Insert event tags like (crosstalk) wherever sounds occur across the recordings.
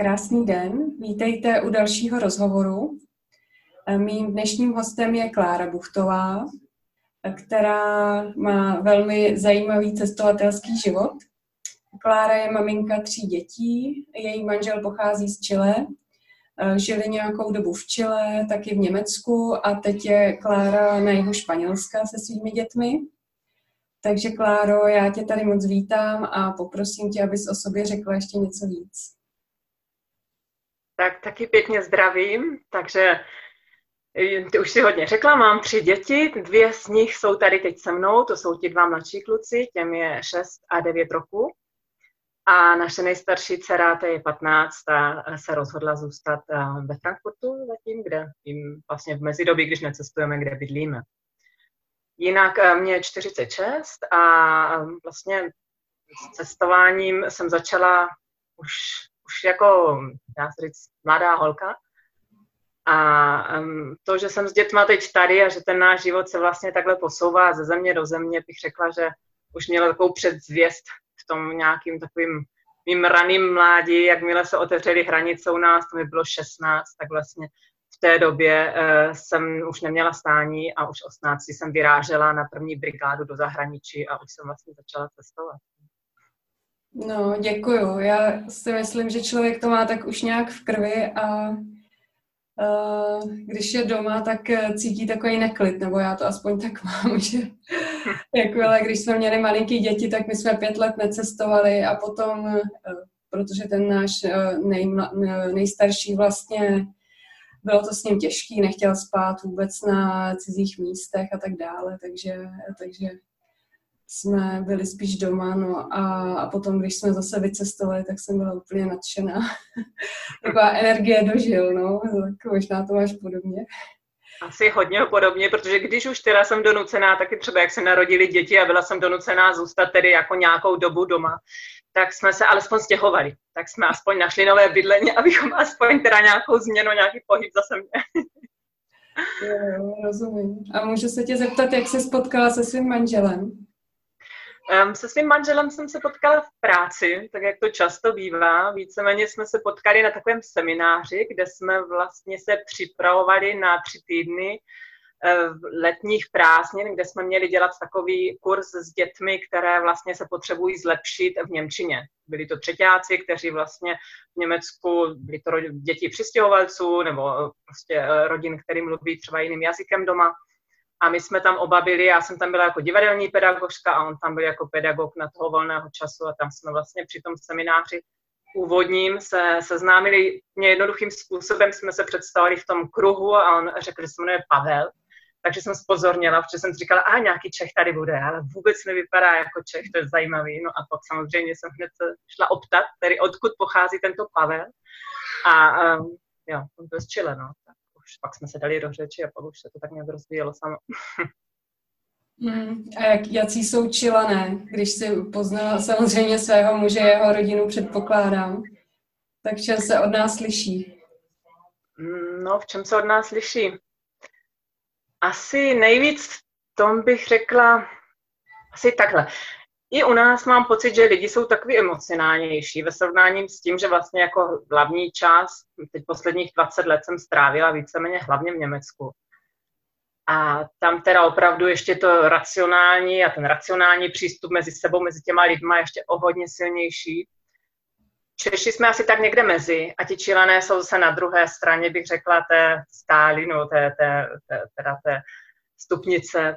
Krásný den, vítejte u dalšího rozhovoru. Mým dnešním hostem je Klára Buchtová, která má velmi zajímavý cestovatelský život. Klára je maminka tří dětí, její manžel pochází z Chile, žili nějakou dobu v Chile, taky v Německu a teď je Klára na jihu Španělska se svými dětmi. Takže Kláro, já tě tady moc vítám a poprosím tě, abys o sobě řekla ještě něco víc. Tak taky pěkně zdravím, takže ty už si hodně řekla, mám tři děti, dvě z nich jsou tady teď se mnou, to jsou ti dva mladší kluci, těm je 6 a 9 roku. A naše nejstarší dcera, to je 15, ta se rozhodla zůstat ve Frankfurtu zatím, kde jim vlastně v mezidobí, když necestujeme, kde bydlíme. Jinak mě je 46 a vlastně s cestováním jsem začala už, už jako, dá se říct, mladá holka. A um, to, že jsem s dětma teď tady a že ten náš život se vlastně takhle posouvá ze země do země, bych řekla, že už měla takovou předzvěst v tom nějakým takovým mým raným mládí, jakmile se otevřely hranice u nás, to mi bylo 16, tak vlastně v té době uh, jsem už neměla stání a už 18 jsem vyrážela na první brigádu do zahraničí a už jsem vlastně začala cestovat. No, děkuju. Já si myslím, že člověk to má tak už nějak v krvi a uh, když je doma, tak eh, cítí takový neklid, nebo já to aspoň tak (laughs) mám, že jakmile, když jsme měli malinký děti, tak my jsme pět let necestovali a potom, uh, protože ten náš uh, nej, nejstarší vlastně bylo to s ním těžký, nechtěl spát vůbec na cizích místech a tak dále, takže, takže jsme byli spíš doma, no a, a potom, když jsme zase vycestovali, tak jsem byla úplně nadšená. (laughs) Taková energie dožil, no, tak možná to máš podobně. Asi hodně podobně, protože když už teda jsem donucená, taky třeba jak se narodili děti a byla jsem donucená zůstat tedy jako nějakou dobu doma, tak jsme se alespoň stěhovali. Tak jsme aspoň našli nové bydlení, (laughs) abychom aspoň teda nějakou změnu, nějaký pohyb zase měli. Jo, rozumím. A můžu se tě zeptat, jak jsi spotkala se svým manželem? Um, se svým manželem jsem se potkala v práci, tak jak to často bývá. Víceméně jsme se potkali na takovém semináři, kde jsme vlastně se připravovali na tři týdny uh, letních prázdnin, kde jsme měli dělat takový kurz s dětmi, které vlastně se potřebují zlepšit v Němčině. Byli to třetíáci, kteří vlastně v Německu, byli to děti přistěhovalců nebo prostě eh, rodin, který mluví třeba jiným jazykem doma a my jsme tam oba byli, já jsem tam byla jako divadelní pedagožka a on tam byl jako pedagog na toho volného času a tam jsme vlastně při tom semináři úvodním se seznámili mě jednoduchým způsobem, jsme se představili v tom kruhu a on řekl, že se jmenuje Pavel, takže jsem spozorněla, protože jsem si říkala, a nějaký Čech tady bude, ale vůbec nevypadá jako Čech, to je zajímavý. No a pak samozřejmě jsem hned šla optat, tedy odkud pochází tento Pavel. A um, jo, on byl z Chile, no už pak jsme se dali do řeči a pak už se to tak nějak rozvíjelo samo. (laughs) Hmm, a jak, jaký jsou čilané, když si poznala samozřejmě svého muže, jeho rodinu předpokládám, tak v čem se od nás liší? Hmm, no, v čem se od nás liší? Asi nejvíc v tom bych řekla, asi takhle i u nás mám pocit, že lidi jsou takový emocionálnější ve srovnání s tím, že vlastně jako hlavní čas, teď posledních 20 let jsem strávila víceméně hlavně v Německu. A tam teda opravdu ještě to racionální a ten racionální přístup mezi sebou, mezi těma lidma ještě o hodně silnější. Češi jsme asi tak někde mezi a ti čilané jsou zase na druhé straně, bych řekla, té skály, no, té, té, té, teda té stupnice.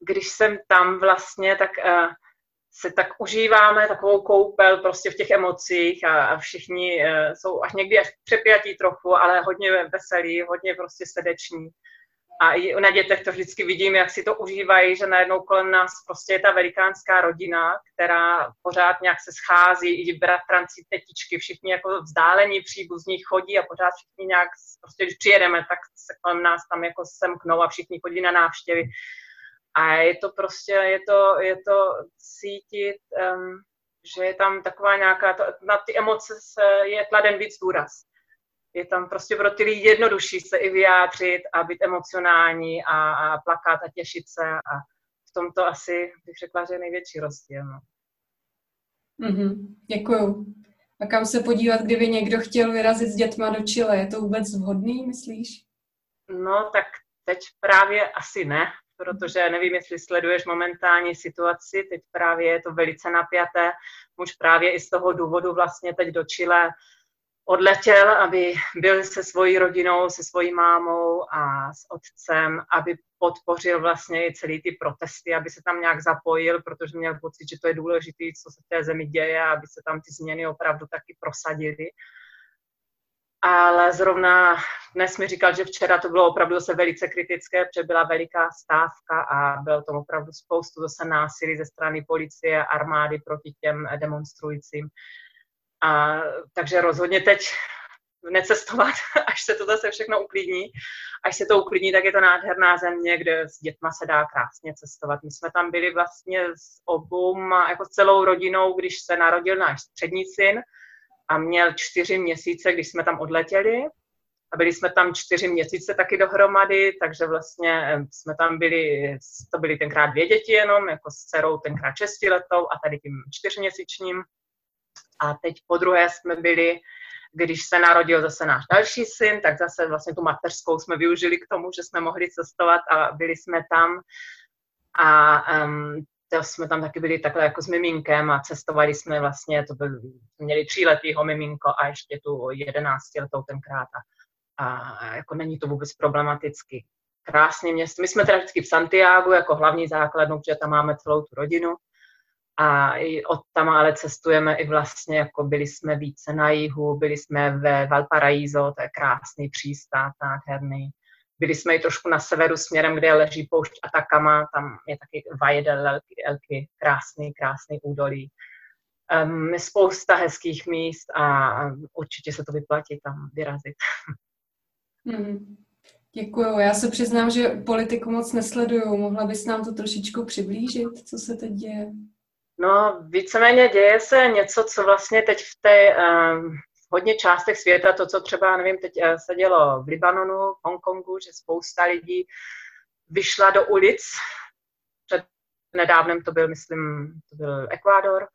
Když jsem tam vlastně, tak uh, se tak užíváme takovou koupel prostě v těch emocích a, a všichni uh, jsou až někdy až přepjatí trochu, ale hodně veselí, hodně prostě srdeční. A i na dětech to vždycky vidím, jak si to užívají, že najednou kolem nás prostě je ta velikánská rodina, která pořád nějak se schází, i bratranci, tetičky, všichni jako vzdálení příbuzní chodí a pořád všichni nějak, prostě když přijedeme, tak se kolem nás tam jako semknou a všichni chodí na návštěvy. A je to prostě, je to, je to cítit, um, že je tam taková nějaká, to, na ty emoce se je kladen víc důraz. Je tam prostě pro ty lidi jednodušší se i vyjádřit a být emocionální a, a plakat a těšit se a v tomto asi bych řekla, že je největší rozdíl. No. Mm-hmm. Děkuju. A kam se podívat, kdyby někdo chtěl vyrazit s dětma do Chile? Je to vůbec vhodný, myslíš? No, tak teď právě asi ne, protože nevím, jestli sleduješ momentální situaci, teď právě je to velice napjaté. Muž právě i z toho důvodu vlastně teď do Chile odletěl, aby byl se svojí rodinou, se svojí mámou a s otcem, aby podpořil vlastně i celý ty protesty, aby se tam nějak zapojil, protože měl pocit, že to je důležité, co se v té zemi děje, aby se tam ty změny opravdu taky prosadily. Ale zrovna dnes mi říkal, že včera to bylo opravdu zase velice kritické, protože byla veliká stávka a bylo tam opravdu spoustu zase násilí ze strany policie, armády proti těm demonstrujícím. A, takže rozhodně teď necestovat, (laughs) až se to zase všechno uklidní. Až se to uklidní, tak je to nádherná země, kde s dětma se dá krásně cestovat. My jsme tam byli vlastně s obou, jako s celou rodinou, když se narodil náš střední syn a měl čtyři měsíce, když jsme tam odletěli. A byli jsme tam čtyři měsíce taky dohromady, takže vlastně jsme tam byli, to byly tenkrát dvě děti jenom, jako s dcerou tenkrát šestiletou a tady tím čtyřměsíčním. A teď po druhé jsme byli, když se narodil zase náš další syn, tak zase vlastně tu mateřskou jsme využili k tomu, že jsme mohli cestovat a byli jsme tam. A um, to jsme tam taky byli takhle jako s miminkem a cestovali jsme vlastně, to byl, měli tříletýho miminko a ještě tu jedenáctiletou tenkrát a, a jako není to vůbec problematicky. Krásně město. My jsme teda vždycky v Santiago jako hlavní základnu, protože tam máme celou tu rodinu a od tam ale cestujeme i vlastně, jako byli jsme více na jihu, byli jsme ve Valparaíso, to je krásný přístát, nádherný. Byli jsme i trošku na severu směrem, kde leží poušť Atakama, tam je taky Valle del Elky, krásný, krásný údolí. Um, spousta hezkých míst a určitě se to vyplatí tam vyrazit. (laughs) Hmm. Děkuju. Já se přiznám, že politiku moc nesleduju. Mohla bys nám to trošičku přiblížit, co se teď děje? No, víceméně děje se něco, co vlastně teď v té um, hodně částech světa, to, co třeba, nevím, teď uh, se dělo v Libanonu, v Hongkongu, že spousta lidí vyšla do ulic. Před nedávnem to byl, myslím, to byl Ekvádor,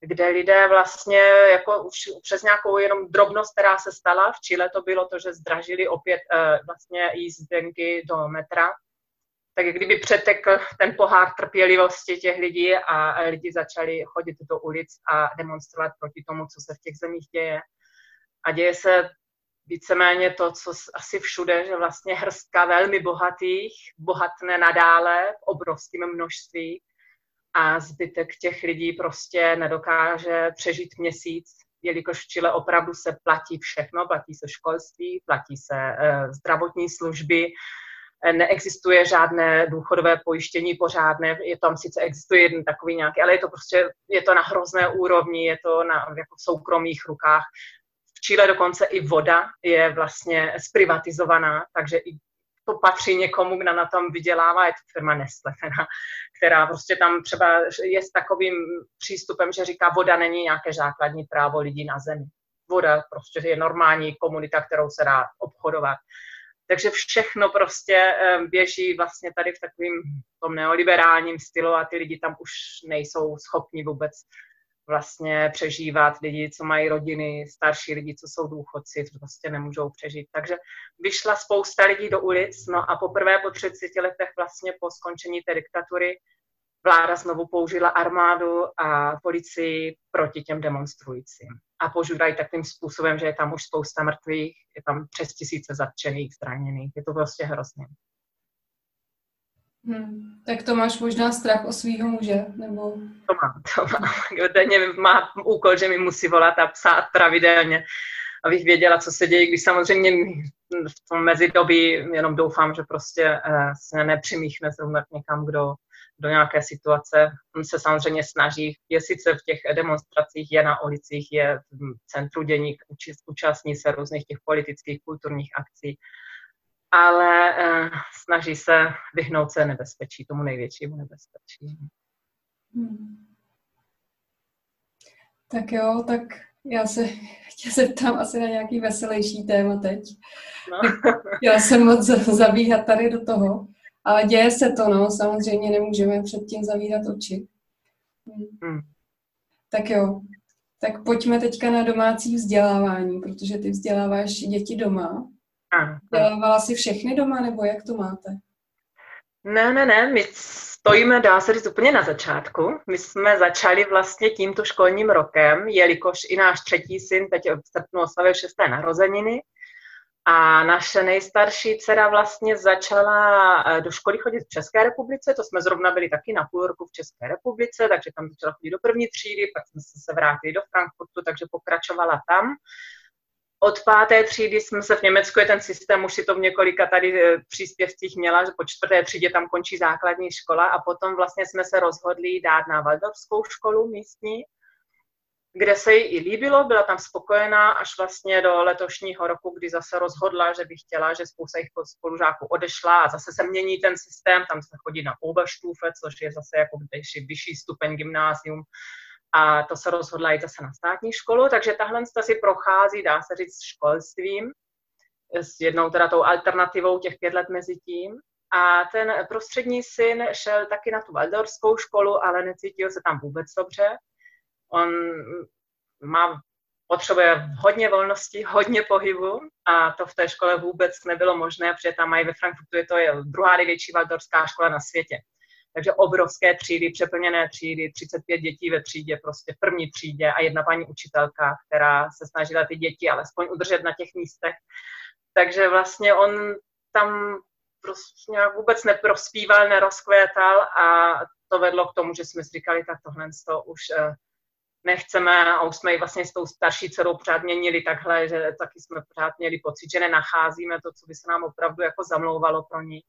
kde lidé vlastně jako už přes nějakou jenom drobnost, která se stala, v Chile to bylo to, že zdražili opět uh, vlastně jízdenky do metra, tak kdyby přetekl ten pohár trpělivosti těch lidí a lidi začali chodit do ulic a demonstrovat proti tomu, co se v těch zemích děje. A děje se víceméně to, co asi všude, že vlastně hrstka velmi bohatých bohatne nadále v obrovském množství a zbytek těch lidí prostě nedokáže přežít měsíc, jelikož v Chile opravdu se platí všechno, platí se školství, platí se uh, zdravotní služby, neexistuje žádné důchodové pojištění pořádné, je tam sice existuje jeden takový nějaký, ale je to prostě, je to na hrozné úrovni, je to na jako v soukromých rukách. V Chile dokonce i voda je vlastně zprivatizovaná, takže i to patří někomu, kdo na tom vydělává, je to firma Nestle, která prostě tam třeba je s takovým přístupem, že říká, voda není nějaké základní právo lidí na zemi. Voda prostě je normální komunita, kterou se dá obchodovat. Takže všechno prostě běží vlastně tady v takovém tom neoliberálním stylu a ty lidi tam už nejsou schopni vůbec vlastně přežívat. Lidi, co mají rodiny, starší lidi, co jsou důchodci, to prostě nemůžou přežít. Takže vyšla spousta lidí do ulic, no a poprvé po 30 letech vlastně po skončení té diktatury vláda znovu použila armádu a policii proti těm demonstrujícím. A požívají takovým způsobem, že je tam už spousta mrtvých, je tam přes tisíce zatčených, zraněných. Je to prostě hrozně. Hmm. Tak to máš možná strach o svého muže, nebo? To mám, to mám. (laughs) Denně má úkol, že mi musí volat a psát pravidelně, abych věděla, co se děje, když samozřejmě v tom mezidobí jenom doufám, že prostě eh, se nepřimíchne zrovna někam, kdo do nějaké situace. On se samozřejmě snaží, je sice v těch demonstracích, je na ulicích, je v centru dění, účastní se různých těch politických, kulturních akcí, ale eh, snaží se vyhnout se nebezpečí, tomu největšímu nebezpečí. Hmm. Tak jo, tak já se (laughs) tě zeptám asi na nějaký veselější téma teď. No. (laughs) Já jsem moc zabíhat tady do toho. Ale děje se to, no, samozřejmě nemůžeme předtím zavírat oči. Hmm. Hmm. Tak jo. Tak pojďme teďka na domácí vzdělávání, protože ty vzděláváš děti doma. Vzdělávala jsi všechny doma, nebo jak to máte? Ne, ne, ne, my stojíme, dá se říct, úplně na začátku. My jsme začali vlastně tímto školním rokem, jelikož i náš třetí syn teď v srpnu oslavil šesté narozeniny, a naše nejstarší dcera vlastně začala eh, do školy chodit v České republice, to jsme zrovna byli taky na půl roku v České republice, takže tam začala chodit do první třídy, pak jsme se vrátili do Frankfurtu, takže pokračovala tam. Od páté třídy jsme se v Německu, je ten systém, už si to v několika tady eh, příspěvcích měla, že po čtvrté třídě tam končí základní škola a potom vlastně jsme se rozhodli dát na Waldorfskou školu místní, kde se jí i líbilo, byla tam spokojená až vlastně do letošního roku, kdy zase rozhodla, že by chtěla, že spousta jich spolužáků odešla a zase se mění ten systém, tam se chodí na Oberstufe, což je zase jako vyšší stupeň gymnázium, a to se rozhodla jít zase na státní školu, takže tahle si prochází, dá se říct, školstvím, s jednou teda tou alternativou těch pět let mezi tím. A ten prostřední syn šel taky na tu valdorskou školu, ale necítil se tam vůbec dobře. On má, potřebuje hodně volnosti, hodně pohybu a to v té škole vůbec nebylo možné, protože tam mají ve Frankfurtu, je to je druhá největší valdorská škola na světě. Takže obrovské třídy, přeplněné třídy, 35 dětí ve třídě, prostě v první třídě a jedna paní učitelka, která se snažila ty děti alespoň udržet na těch místech. Takže vlastně on tam prostě vůbec neprospíval, nerozkvétal a to vedlo k tomu, že jsme si říkali, tak tohle to už eh, nechceme a už jsme i vlastně s tou starší dcerou pořád měnili takhle, že taky jsme pořád měli pocit, že nenacházíme to, co by se nám opravdu jako zamlouvalo pro ní.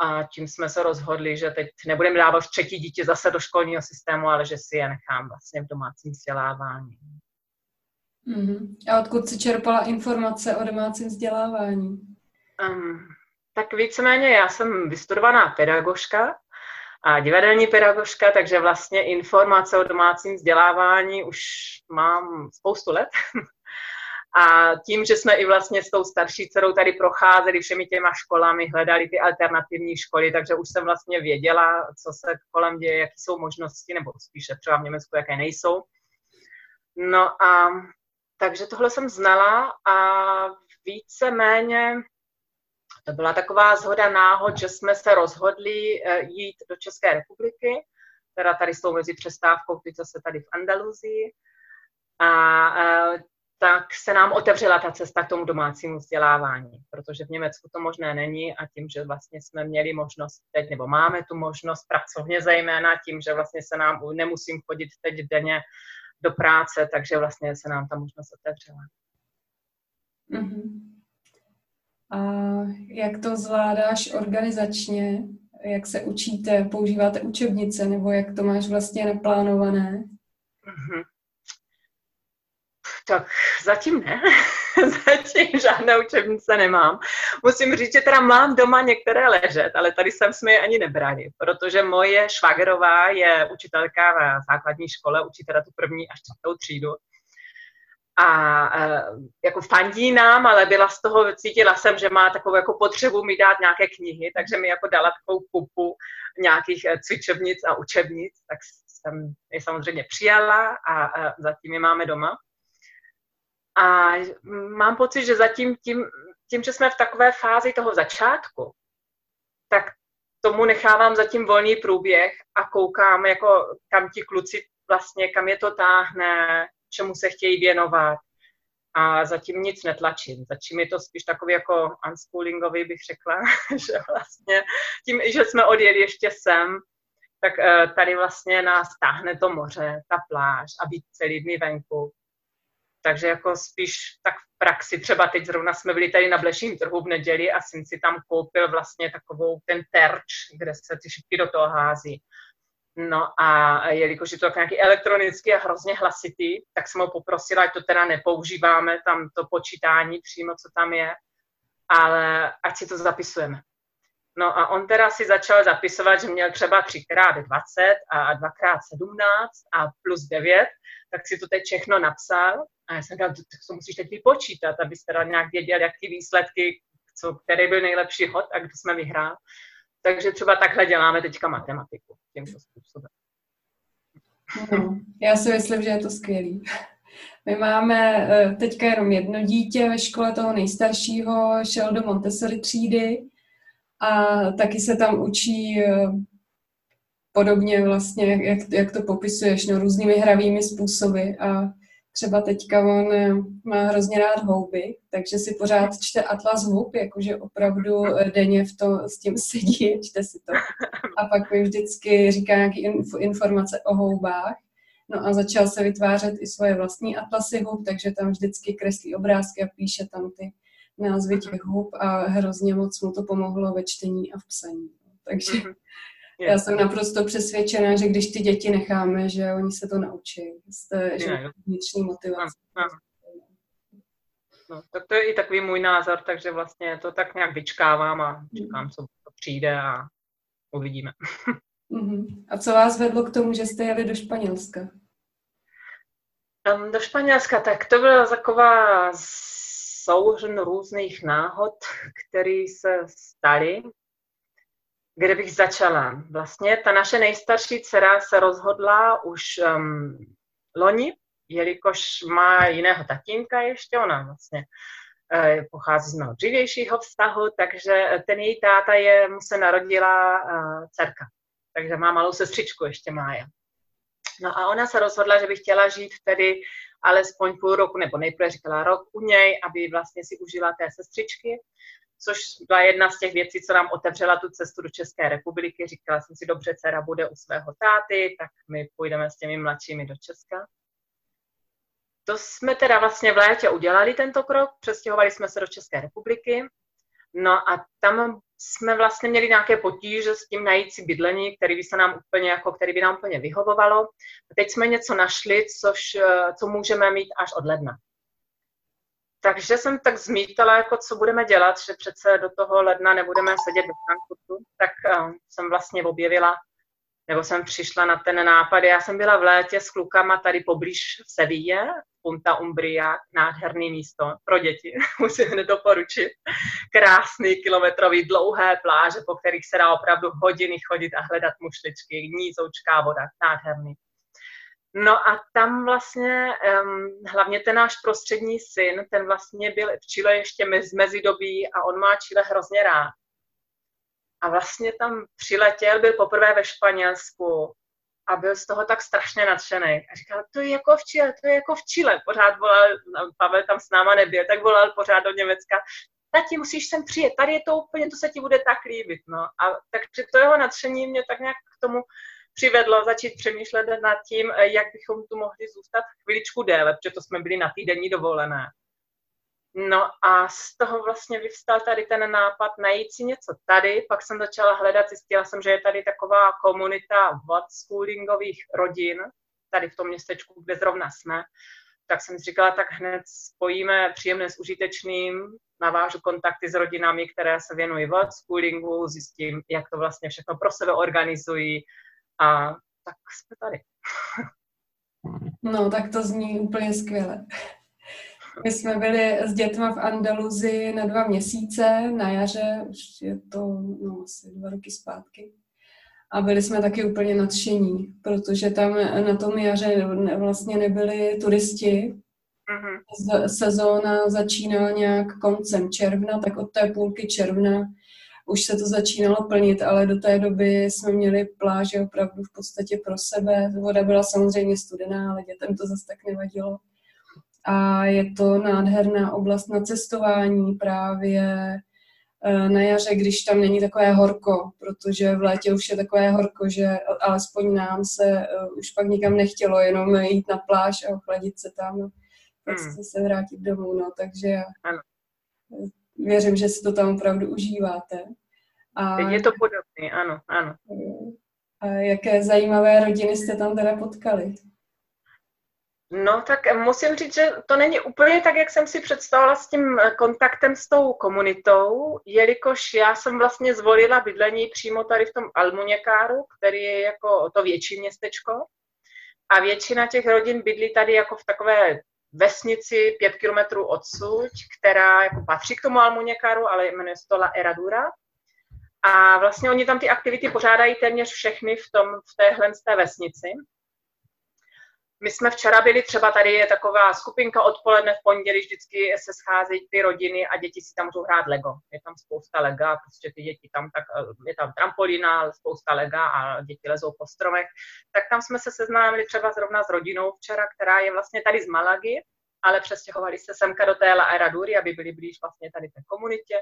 A tím jsme se rozhodli, že teď nebudeme dávat třetí dítě zase do školního systému, ale že si je nechám vlastně v domácím vzdělávání. Mm-hmm. A odkud si čerpala informace o domácím vzdělávání? Um, tak víceméně já jsem vystudovaná pedagožka a divadelní pedagožka, takže vlastně informace o domácím vzdělávání už mám spoustu let. (laughs) A tím, že jsme i vlastně s tou starší dcerou tady procházeli všemi těma školami, hledali ty alternativní školy, takže už jsem vlastně věděla, co se kolem děje, jaké jsou možnosti, nebo spíše třeba v Německu, jaké nejsou. No a takže tohle jsem znala a více-méně to byla taková zhoda náhod, že jsme se rozhodli eh, jít do České republiky, teda tady s tou mezi přestávkou, teď zase tady v Andaluzii. A eh, tak se nám otevřela ta cesta k tomu domácímu vzdělávání, protože v Německu to možné není a tím, že vlastně jsme měli možnost teď, nebo máme tu možnost pracovně zejména tím, že vlastně se nám nemusím chodit teď denně do práce, takže vlastně se nám ta možnost otevřela. Mm-hmm. A jak to zvládáš organizačně? Jak se učíte? Používáte učebnice nebo jak to máš vlastně naplánované? Mm-hmm. Tak zatím ne. (laughs) zatím žádné učebnice nemám. Musím říct, že teda mám doma některé ležet, ale tady jsem jsme je ani nebrali, protože moje švagerová je učitelka v základní škole, učí teda tu první až čtvrtou třídu. A e, jako fandí nám, ale byla z toho, cítila jsem, že má takovou jako potřebu mi dát nějaké knihy, takže mi jako dala takovou kupu nějakých e, cvičebnic a učebnic, tak jsem je samozřejmě přijala a e, zatím je máme doma. A mám pocit, že zatím tím, tím, že jsme v takové fázi toho začátku, tak tomu nechávám zatím volný průběh a koukám, jako kam ti kluci vlastně, kam je to táhne, čemu se chtějí věnovat. A zatím nic netlačím. Zatím je to spíš takový jako unschoolingový, bych řekla, (laughs) že vlastně tím, že jsme odjeli ještě sem, tak eh, tady vlastně nás táhne to moře, ta pláž a být celý dny venku. Takže jako spíš tak v praxi, třeba teď zrovna jsme byli tady na Bleším trhu v neděli a syn si tam koupil vlastně takovou ten terč, kde se ty šipky do toho hází. No a jelikož je to tak nějaký elektronický a hrozně hlasitý, tak jsem ho poprosila, ať to teda nepoužíváme, tam to počítání přímo, co tam je, ale ať si to zapisujeme. No a on teda si začal zapisovat, že měl třeba 3x20 a 2x17 a plus 9, tak si to teď všechno napsal a já jsem říkala, tak to musíš teď vypočítat, abys teda nějak věděl, jak ty výsledky, co, který byl nejlepší hod a kdo jsme vyhrál. Takže třeba takhle děláme teďka matematiku tímto způsobem. No, já si myslím, že je to skvělý. My máme eh, teďka jenom jedno dítě ve škole toho nejstaršího, šel do Montessori třídy a taky se tam učí eh, podobně vlastně, jak, jak to popisuješ, no, různými hravými způsoby a třeba teďka on eh, má hrozně rád houby, takže si pořád čte Atlas hub, jakože opravdu denně v to, s tím (laughs) sedí, čte si to. A pak mi vždycky říká nějaké informace o houbách No a začal se vytvářet i svoje vlastní atlasy hub, takže tam vždycky kreslí obrázky a píše tam ty názvy těch hub a hrozně moc mu to pomohlo ve čtení a v psaní. Takže já jsem naprosto přesvědčená, že když ty děti necháme, že oni se to naučí. Jste, že vnitřní motivace. No, tak to je i takový můj názor, takže vlastně to tak nějak vyčkávám a čekám, co to přijde a uvidíme. Uh-huh. (laughs) A co vás vedlo k tomu, že jste jeli do Španělska? Um, do Španělska, tak to byla taková souhrn různých náhod, které se staly. Kde bych začala? Vlastně ta naše nejstarší dcera se rozhodla už um, loni, jelikož má jiného tatínka ještě, ona vlastně uh, pochází z mého dřívějšího vztahu, takže ten její táta je, mu se narodila uh, dcerka takže má malou sestřičku ještě Mája. No a ona se rozhodla, že by chtěla žít tedy alespoň půl roku, nebo nejprve říkala rok u něj, aby vlastně si užila té sestřičky, což byla jedna z těch věcí, co nám otevřela tu cestu do České republiky. Říkala jsem si, dobře, dcera bude u svého táty, tak my půjdeme s těmi mladšími do Česka. To jsme teda vlastně v létě udělali tento krok, přestěhovali jsme se do České republiky, no a tam jsme vlastně měli nějaké potíže s tím najít si bydlení, který by se nám úplně, jako, který by nám úplně vyhovovalo. A teď jsme něco našli, což, co můžeme mít až od ledna. Takže jsem tak zmítala, jako co budeme dělat, že přece do toho ledna nebudeme sedět ve Frankfurtu, tak uh, jsem vlastně objevila, nebo jsem přišla na ten nápad. Já jsem byla v létě s klukama tady poblíž v Seville, Punta Umbria, nádherný místo pro děti, (laughs) musím hned doporučit. Krásný kilometrový dlouhé pláže, po kterých se dá opravdu hodiny chodit a hledat mušličky, nízoučká voda, nádherný. No a tam vlastně um, hlavně ten náš prostřední syn, ten vlastně byl v Chile ještě mez, mezidobí a on má Chile hrozně rád. A vlastně tam přiletěl, byl poprvé ve Španělsku a byl z toho tak strašně nadšený. A říkal, to je jako v Chile, to je jako v Chile. Pořád volal, no, Pavel tam s náma nebyl, tak volal pořád do Německa. Tati, musíš sem přijet, tady je to úplně, to se ti bude tak líbit. No. A takže to jeho nadšení mě tak nějak k tomu přivedlo začít přemýšlet nad tím, jak bychom tu mohli zůstat chviličku déle, protože to jsme byli na týdenní dovolené. No a z toho vlastně vyvstal tady ten nápad najít si něco tady, pak jsem začala hledat, zjistila jsem, že je tady taková komunita schoolingových rodin, tady v tom městečku, kde zrovna jsme, tak jsem si říkala, tak hned spojíme příjemné s užitečným, navážu kontakty s rodinami, které se věnují schoolingu, zjistím, jak to vlastně všechno pro sebe organizují a tak jsme tady. No, tak to zní úplně skvěle. My jsme byli s dětma v Andaluzii na dva měsíce na jaře, už je to no, asi dva roky zpátky. A byli jsme taky úplně nadšení, protože tam na tom jaře vlastně nebyli turisti. Mm-hmm. Sezóna začínala nějak koncem června, tak od té půlky června už se to začínalo plnit, ale do té doby jsme měli pláže opravdu v podstatě pro sebe. Voda byla samozřejmě studená, ale dětem to zase tak nevadilo a je to nádherná oblast na cestování právě eh, na jaře, když tam není takové horko, protože v létě už je takové horko, že alespoň nám se eh, už pak nikam nechtělo, jenom jít na pláž a ochladit se tam a prostě hmm. se vrátit domů, no, takže ano. Věřím, že si to tam opravdu užíváte. A, je to podobné, ano, ano. A jaké zajímavé rodiny jste tam teda potkali? No tak musím říct, že to není úplně tak, jak jsem si představila s tím kontaktem s tou komunitou, jelikož já jsem vlastně zvolila bydlení přímo tady v tom Almuněkáru, který je jako to větší městečko. A většina těch rodin bydlí tady jako v takové vesnici pět kilometrů odsud, která jako patří k tomu Almuněkáru, ale jmenuje se to La Eradura. A vlastně oni tam ty aktivity pořádají téměř všechny v, tom, v téhle té vesnici. My jsme včera byli, třeba tady je taková skupinka odpoledne v pondělí, vždycky se scházejí ty rodiny a děti si tam můžou hrát Lego. Je tam spousta Lega, prostě ty děti tam, tak je tam trampolína, spousta Lega a děti lezou po stromech. Tak tam jsme se seznámili třeba zrovna s rodinou včera, která je vlastně tady z Malagy, ale přestěhovali se semka do té La Eraduri, aby byli blíž vlastně tady té komunitě.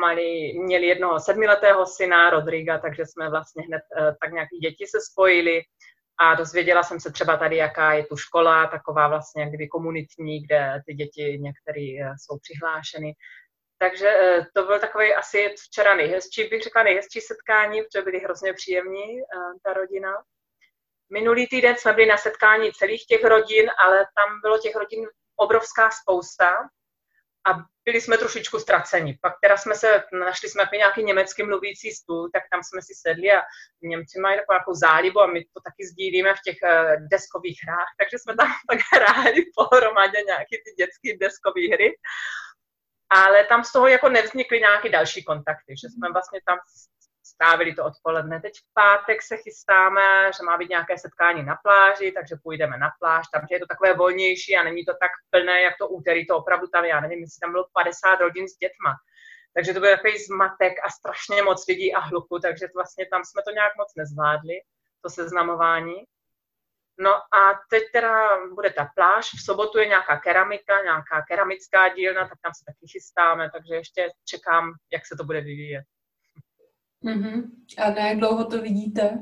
Mali, měli jednoho sedmiletého syna, Rodriga, takže jsme vlastně hned eh, tak nějaký děti se spojili a dozvěděla jsem se třeba tady, jaká je tu škola, taková vlastně jak komunitní, kde ty děti některé eh, jsou přihlášeny. Takže eh, to byl takový asi včera nejhezčí, bych řekla nejhezčí setkání, protože byly hrozně příjemní, ta rodina. Minulý týden jsme byli na setkání celých těch rodin, ale tam bylo těch rodin obrovská spousta a byli jsme trošičku ztraceni. Pak teda jsme se, našli jsme nějaký německy mluvící stůl, tak tam jsme si sedli a Němci mají takovou jako zálibu a my to taky sdílíme v těch uh, deskových hrách, (laughs) takže jsme tam (laughs) tak hráli pohromadě nějaké ty dětské deskové hry. Ale tam z toho jako nevznikly nějaké další kontakty, že jsme vlastně tam strávili to odpoledne. Teď v pátek se chystáme, že má být nějaké setkání na pláži, takže půjdeme na pláž, tam je to takové volnější a není to tak plné, jak to úterý, to opravdu tam, já nevím, jestli tam bylo 50 rodin s dětma. Takže to byl takový zmatek a strašně moc lidí a hluku, takže to vlastně tam jsme to nějak moc nezvládli, to seznamování. No a teď teda bude ta pláž, v sobotu je nějaká keramika, nějaká keramická dílna, tak tam se taky chystáme, takže ještě čekám, jak se to bude vyvíjet. Mm-hmm. A na jak dlouho to vidíte?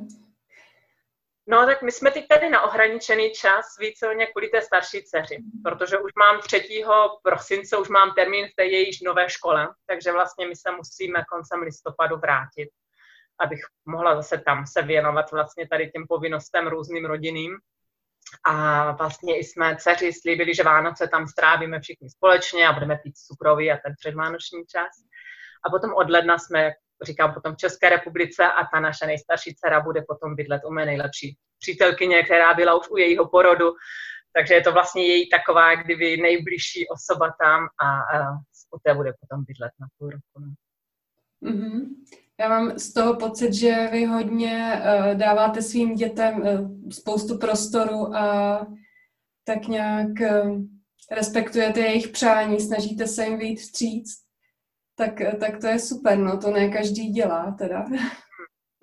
No, tak my jsme teď tady na ohraničený čas víceméně kvůli té starší dceři, protože už mám 3. prosince, už mám termín v té jejíž nové škole, takže vlastně my se musíme koncem listopadu vrátit, abych mohla zase tam se věnovat vlastně tady těm povinnostem různým rodinným. A vlastně i jsme dceři slíbili, že Vánoce tam strávíme všichni společně a budeme pít cukroví a ten předvánoční čas. A potom od ledna jsme říkám potom v České republice a ta naše nejstarší dcera bude potom bydlet u mé nejlepší přítelkyně, která byla už u jejího porodu, takže je to vlastně její taková, kdyby nejbližší osoba tam a, a u té bude potom bydlet na půl roku. No. Mm-hmm. Já mám z toho pocit, že vy hodně uh, dáváte svým dětem uh, spoustu prostoru a tak nějak uh, respektujete jejich přání, snažíte se jim vyjít vstříc tak, tak to je super, no to ne každý dělá teda.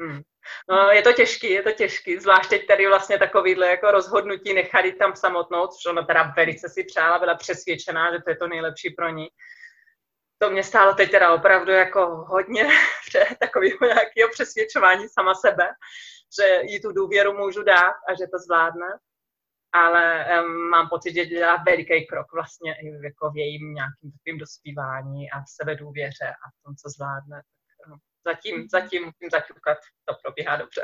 Hmm. No, je to těžký, je to těžký, zvlášť teď tady vlastně takovýhle jako rozhodnutí nechali tam samotnou, což ona teda velice si přála, byla přesvědčená, že to je to nejlepší pro ní. To mě stálo teď teda opravdu jako hodně (laughs) takového nějakého přesvědčování sama sebe, že jí tu důvěru můžu dát a že to zvládne ale um, mám pocit, že dělá veliký krok vlastně i jako v jejím nějakým takovým dospívání a v sebedůvěře a v tom, co zvládne. Tak, no, zatím, zatím musím zaťukat, to probíhá dobře.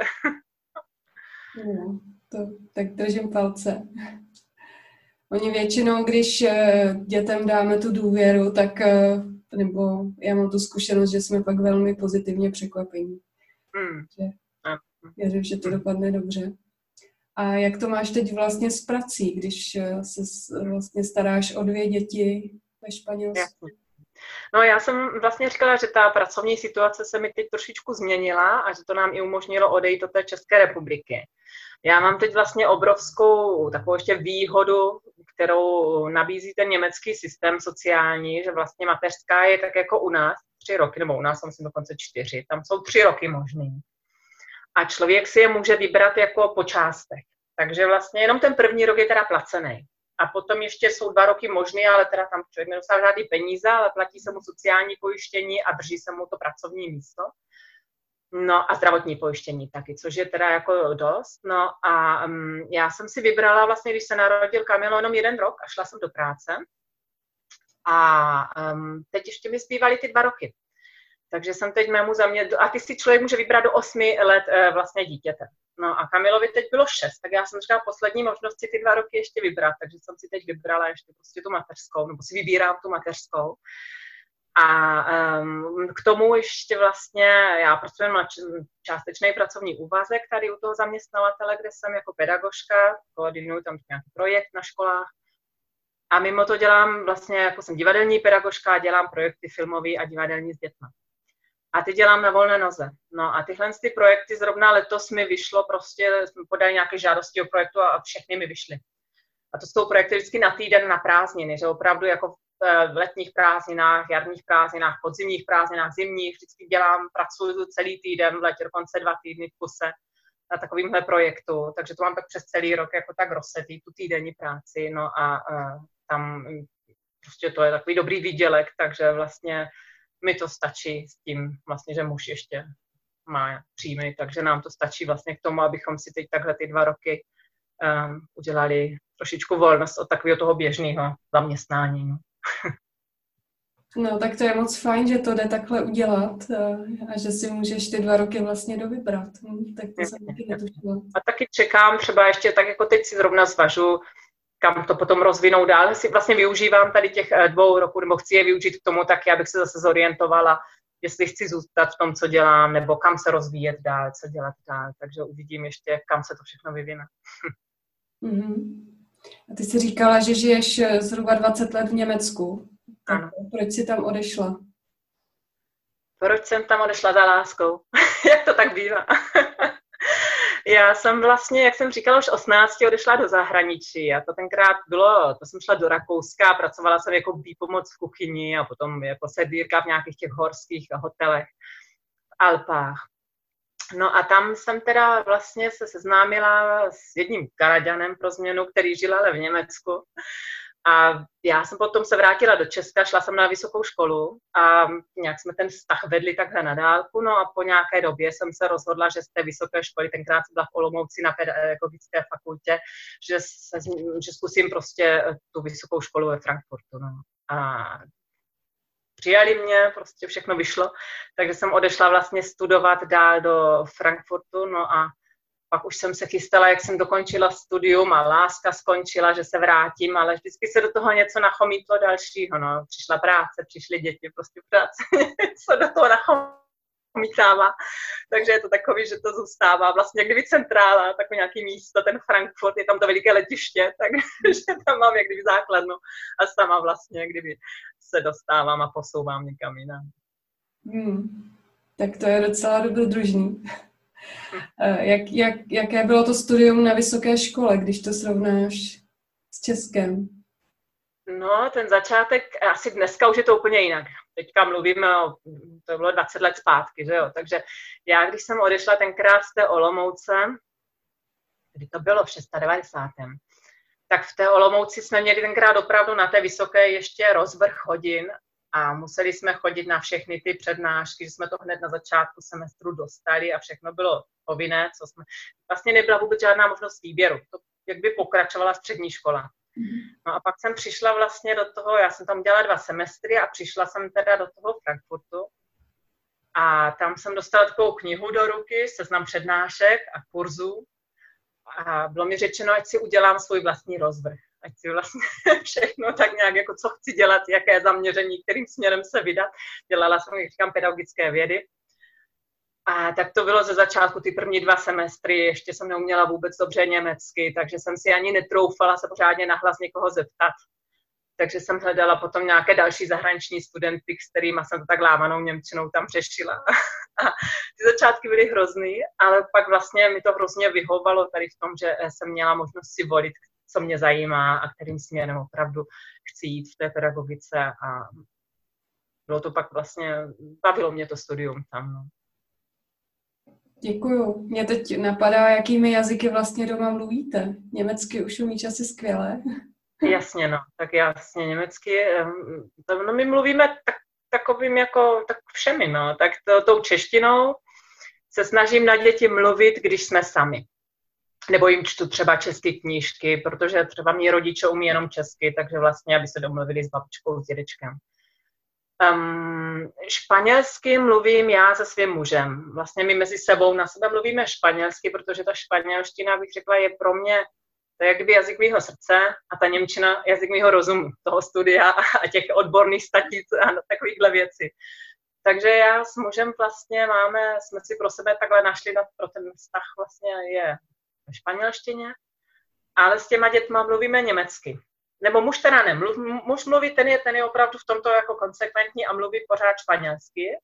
No, to, tak držím palce. Oni většinou, když eh, dětem dáme tu důvěru, tak eh, nebo já mám tu zkušenost, že jsme pak velmi pozitivně překvapení. Mm. Že, věřím, že to dopadne dobře. A jak to máš teď vlastně s prací, když eh, se vlastně staráš o dvě děti ve Španělsku? No já jsem vlastně říkala, že ta pracovní situace se mi teď trošičku změnila a že to nám i umožnilo odejít do té České republiky. Já mám teď vlastně obrovskou takovou ještě výhodu, kterou nabízí ten německý systém sociální, že vlastně mateřská je tak jako u nás tři roky, nebo u nás jsem si dokonce čtyři, tam jsou tři roky možný a člověk si je může vybrat jako po částech. Takže vlastně jenom ten první rok je teda placený. A potom ještě jsou dva roky možný, ale teda tam člověk nedostává žádný peníze, ale platí se mu sociální pojištění a drží se mu to pracovní místo. No a zdravotní pojištění taky, což je teda jako dost. No a um, já jsem si vybrala vlastně, když se narodil Kamilo, jenom jeden rok a šla jsem do práce. A um, teď ještě mi zbývaly ty dva roky. Takže jsem teď mému za mě, a ty si člověk může vybrat do osmi let e, vlastně dítěte. No a Kamilovi teď bylo šest, tak já jsem říkala poslední možnost si ty dva roky ještě vybrat, takže jsem si teď vybrala ještě prostě tu mateřskou, nebo si vybírám tu mateřskou. A um, k tomu ještě vlastně, já pracuji na částečný pracovní úvazek tady u toho zaměstnavatele, kde jsem jako pedagožka, koordinuju tam nějaký projekt na školách. A mimo to dělám vlastně, jako jsem divadelní pedagožka, dělám projekty filmové a divadelní s dětmi. A ty dělám na volné noze. No a tyhle ty projekty zrovna letos mi vyšlo, prostě jsme podali nějaké žádosti o projektu a všechny mi vyšly. A to jsou projekty vždycky na týden na prázdniny, že opravdu jako v eh, letních prázdninách, jarních prázdninách, podzimních prázdninách, zimních, vždycky dělám, pracuji celý týden, v létě dokonce dva týdny v kuse na takovýmhle projektu, takže to mám tak přes celý rok jako tak rozsetý, tu týdenní práci, no a uh, tam prostě to je takový dobrý výdělek, takže vlastně mi to stačí s tím vlastně, že muž ještě má příjmy, takže nám to stačí vlastně k tomu, abychom si teď takhle ty dva roky um, udělali trošičku volnost od takového toho běžného zaměstnání. No. no, tak to je moc fajn, že to jde takhle udělat eh, a že si můžeš ty dva roky vlastně dovybrat. Hm, tak to jsem taky netušila. A taky čekám třeba ještě, tak jako teď si zrovna zvažu, kam to potom rozvinou dál. Si vlastně využívám tady těch eh, dvou roků, nebo chci je využít k tomu taky, abych se zase zorientovala, jestli chci zůstat v tom, co dělám, nebo kam se rozvíjet dál, co dělat dál. Takže uvidím ještě, kam se to všechno vyvine. Mm-hmm. A ty jsi říkala, že žiješ eh, zhruba 20 let v Německu. Ano. Proč jsi tam odešla? Proč jsem tam odešla za láskou? (laughs) Jak to tak bývá? Já jsem vlastně, jak jsem říkala, už 18 odešla do zahraničí a to tenkrát bylo, to jsem šla do Rakouska, pracovala jsem jako výpomoc v kuchyni a potom jako sedírka v nějakých těch horských hotelech v Alpách. No a tam jsem teda vlastně se seznámila s jedním Kanaďanem pro změnu, který žil ale v Německu. A já jsem potom se vrátila do Česka, šla jsem na vysokou školu a nějak jsme ten vztah vedli takhle na dálku. No a po nějaké době jsem se rozhodla, že z té vysoké školy, tenkrát jsem byla v Olomouci na pedagogické fakultě, že, se, že zkusím prostě tu vysokou školu ve Frankfurtu. No. A přijali mě, prostě všechno vyšlo, takže jsem odešla vlastně studovat dál do Frankfurtu, no a pak už jsem se chystala, jak jsem dokončila studium a láska skončila, že se vrátím, ale vždycky se do toho něco nachomítlo dalšího, no. Přišla práce, přišly děti, prostě práce, (laughs) co do toho nachomítává. Takže je to takový, že to zůstává vlastně kdyby centrála, takové nějaký místo, ten Frankfurt, je tam to veliké letiště, (laughs) takže tam mám jak kdyby základnu a sama vlastně jak kdyby se dostávám a posouvám někam jinam. Hmm. Tak to je docela dobrodružný. Eh, jak, jak, jaké bylo to studium na vysoké škole, když to srovnáš s Českem? No, ten začátek, asi dneska už je to úplně jinak. Teďka mluvíme o, to bylo 20 let zpátky, že jo, takže já, když jsem odešla tenkrát z té Olomouce, kdy to bylo v 690. Tak v té Olomouci jsme měli tenkrát opravdu na té vysoké ještě rozvrh hodin a museli jsme chodit na všechny ty přednášky, že jsme to hned na začátku semestru dostali a všechno bylo povinné, co jsme, vlastně nebyla vůbec žádná možnost výběru, to jak by pokračovala střední škola. No a pak jsem přišla vlastně do toho, já jsem tam dělala dva semestry a přišla jsem teda do toho Frankfurtu. A tam jsem dostala takovou knihu do ruky, seznam přednášek a kurzů. A bylo mi řečeno, ať si udělám svůj vlastní rozvrh ať si vlastně (laughs) všechno tak nějak, jako co chci dělat, jaké zaměření, kterým směrem se vydat. Dělala jsem, jak říkám, pedagogické vědy. A tak to bylo ze začátku, ty první dva semestry, ještě jsem neuměla vůbec dobře německy, takže jsem si ani netroufala se pořádně nahlas někoho zeptat. Takže jsem hledala potom nějaké další zahraniční studenty, s kterými jsem to tak lámanou Němčinou tam řešila. (laughs) A ty začátky byly hrozný, ale pak vlastně mi to hrozně vyhovalo tady v tom, že jsem měla možnost si volit, co mě zajímá a kterým směrem opravdu chci jít v té pedagogice a bylo to pak vlastně, bavilo mě to studium tam. No. Děkuju. Mě teď napadá, jakými jazyky vlastně doma mluvíte. Německy už umíš asi skvěle. (laughs) Jasně, no. Tak jasně, německy. No my mluvíme tak, takovým jako, tak všemi, no. Tak to, tou češtinou se snažím na děti mluvit, když jsme sami nebo jim čtu třeba české knížky, protože třeba mý rodiče umí jenom česky, takže vlastně, aby se domluvili s babičkou, s dědečkem. Um, španělsky mluvím já se svým mužem. Vlastně my mezi sebou na sebe mluvíme španělsky, protože ta španělština, bych řekla, je pro mě to je jak jazyk mého srdce a ta Němčina jazyk mého rozumu, toho studia a těch odborných static a takovýchhle věcí. Takže já s mužem vlastně máme, jsme si pro sebe takhle našli, pro ten vztah vlastně je španělštině, ale s těma dětma mluvíme německy. Nebo muž teda nemluv, muž mluví, ten je, ten je opravdu v tomto jako konsekventní a mluví pořád španělsky.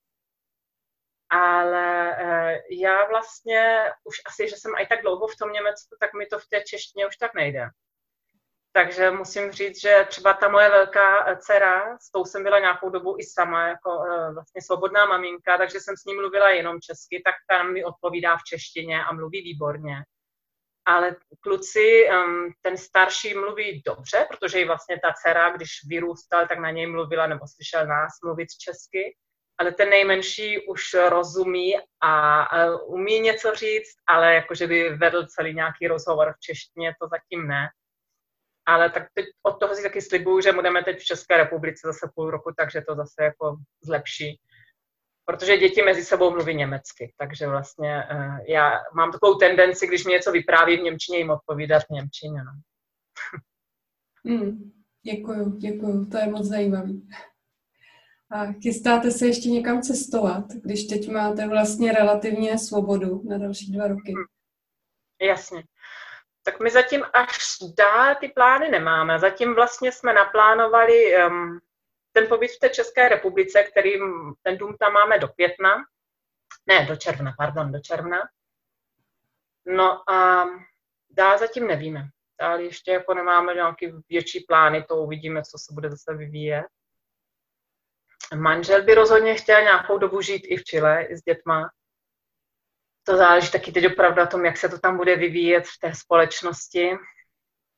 ale uh, já vlastně už asi, že jsem i tak dlouho v tom Německu, tak mi to v té češtině už tak nejde. Takže musím říct, že třeba ta moje velká eh, dcera, s tou jsem byla nějakou dobu i sama, jako uh, vlastně svobodná maminka, takže jsem s ní mluvila jenom česky, tak tam mi odpovídá v češtině a mluví výborně. Ale kluci, ten starší mluví dobře, protože i vlastně ta dcera, když vyrůstal, tak na něj mluvila nebo slyšel nás mluvit česky ale ten nejmenší už rozumí a, umí něco říct, ale jakože by vedl celý nějaký rozhovor v češtině, to zatím ne. Ale tak teď od toho si taky slibuju, že budeme teď v České republice zase půl roku, takže to zase jako zlepší. Protože děti mezi sebou mluví německy, takže vlastně uh, já mám takovou tendenci, když mi něco vypráví v Němčině, jim odpovídat v Němčině. No. Hmm, děkuju, děkuju, to je moc zajímavý. A chystáte se ještě někam cestovat, když teď máte vlastně relativně svobodu na další dva roky? Hmm. Jasně. Tak my zatím až dál ty plány nemáme. Zatím vlastně jsme naplánovali um, ten pobyt v té České republice, který ten dům tam máme do května. Ne, do června, pardon, do června. No a dál zatím nevíme. Dál ještě jako nemáme nějaký větší plány, to uvidíme, co se bude zase vyvíjet. Manžel by rozhodně chtěl nějakou dobu žít i v Chile, i s dětma. To záleží taky teď opravdu na tom, jak se to tam bude vyvíjet v té společnosti.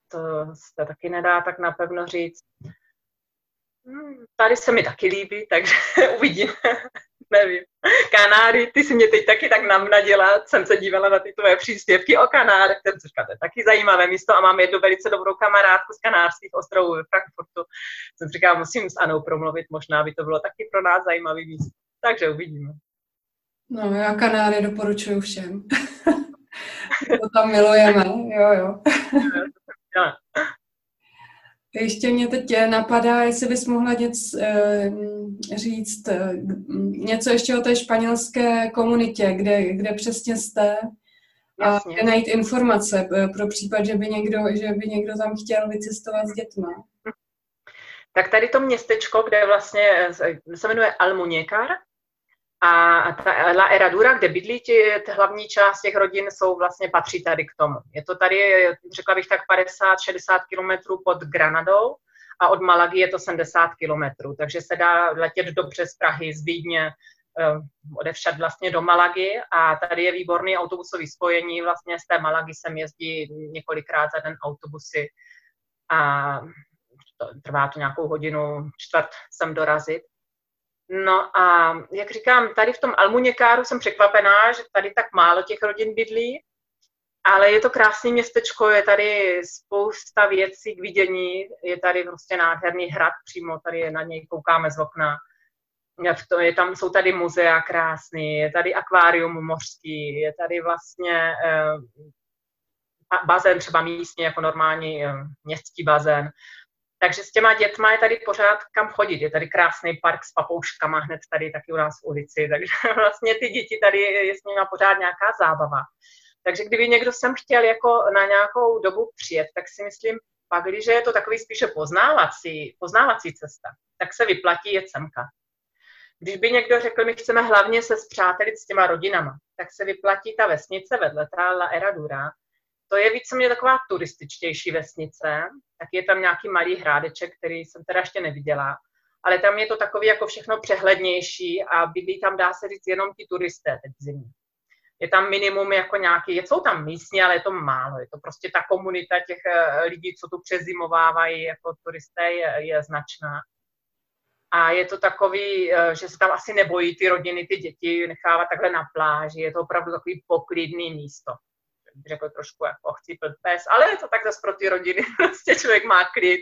To se taky nedá tak napevno říct. Hmm, tady se mi taky líbí, takže (laughs) uvidíme (laughs) nevím. Kanáry, ty si mě teď taky tak namnadila, jsem se dívala na ty tvoje příspěvky o Kanárech, jsem si říkala, to je taky zajímavé místo a mám jednu velice dobrou kamarádku z Kanárských ostrovů ve Frankfurtu. Jsem si říkala, musím s Anou promluvit, možná by to bylo taky pro nás zajímavý místo. Takže uvidíme. No, já Kanáry doporučuji všem. (laughs) to tam milujeme, jo, jo. Ještě mě teď napadá, jestli bys mohla něc, eh, říct eh, něco ještě o té španělské komunitě, kde, kde přesně jste? A kde najít informace eh, pro případ, že by, někdo, že by někdo tam chtěl vycestovat s dětma. Tak tady to městečko, kde vlastně se jmenuje Almuñécar, a ta La Eradura, kde bydlí ti, hlavní část těch rodin, jsou vlastně patří tady k tomu. Je to tady, řekla bych tak 50-60 kilometrů pod Granadou a od Malagy je to 70 kilometrů, takže se dá letět dobře z Prahy, z Vídně, eh, odevšad vlastně do Malagy a tady je výborný autobusový spojení, vlastně z té Malagy sem jezdí několikrát za den autobusy a to, trvá to nějakou hodinu, čtvrt sem dorazit. No a jak říkám, tady v tom Almuněkáru jsem překvapená, že tady tak málo těch rodin bydlí, ale je to krásné městečko, je tady spousta věcí k vidění, je tady prostě nádherný hrad, přímo tady na něj koukáme z okna. Je tam, jsou tady muzea krásný, je tady akvárium mořský, je tady vlastně eh, bazén třeba místní, jako normální eh, městský bazén. Takže s těma dětma je tady pořád kam chodit. Je tady krásný park s papouškama hned tady taky u nás v ulici. (laughs) Takže vlastně ty děti tady je s nimi pořád nějaká zábava. Takže kdyby někdo sem chtěl jako na nějakou dobu přijet, tak si myslím, pak, když je to takový spíše poznávací, poznávací cesta, tak se vyplatí jet semka. Když by někdo řekl, my chceme hlavně se zpřátelit s těma rodinama, tak se vyplatí ta vesnice vedle, ta La Eradura, to je víceméně taková turističtější vesnice, tak je tam nějaký malý hrádeček, který jsem teda ještě neviděla, ale tam je to takový jako všechno přehlednější a bydlí tam, dá se říct, jenom ti turisté teď zimní. Je tam minimum jako nějaký, jsou tam místní, ale je to málo. Je to prostě ta komunita těch eh, lidí, co tu přezimovávají jako turisté, je, je značná. A je to takový, eh, že se tam asi nebojí ty rodiny, ty děti nechávat takhle na pláži. Je to opravdu takový poklidný místo řekl trošku jako chcípl pes, ale je to tak zase pro ty rodiny, (laughs) prostě člověk má klid.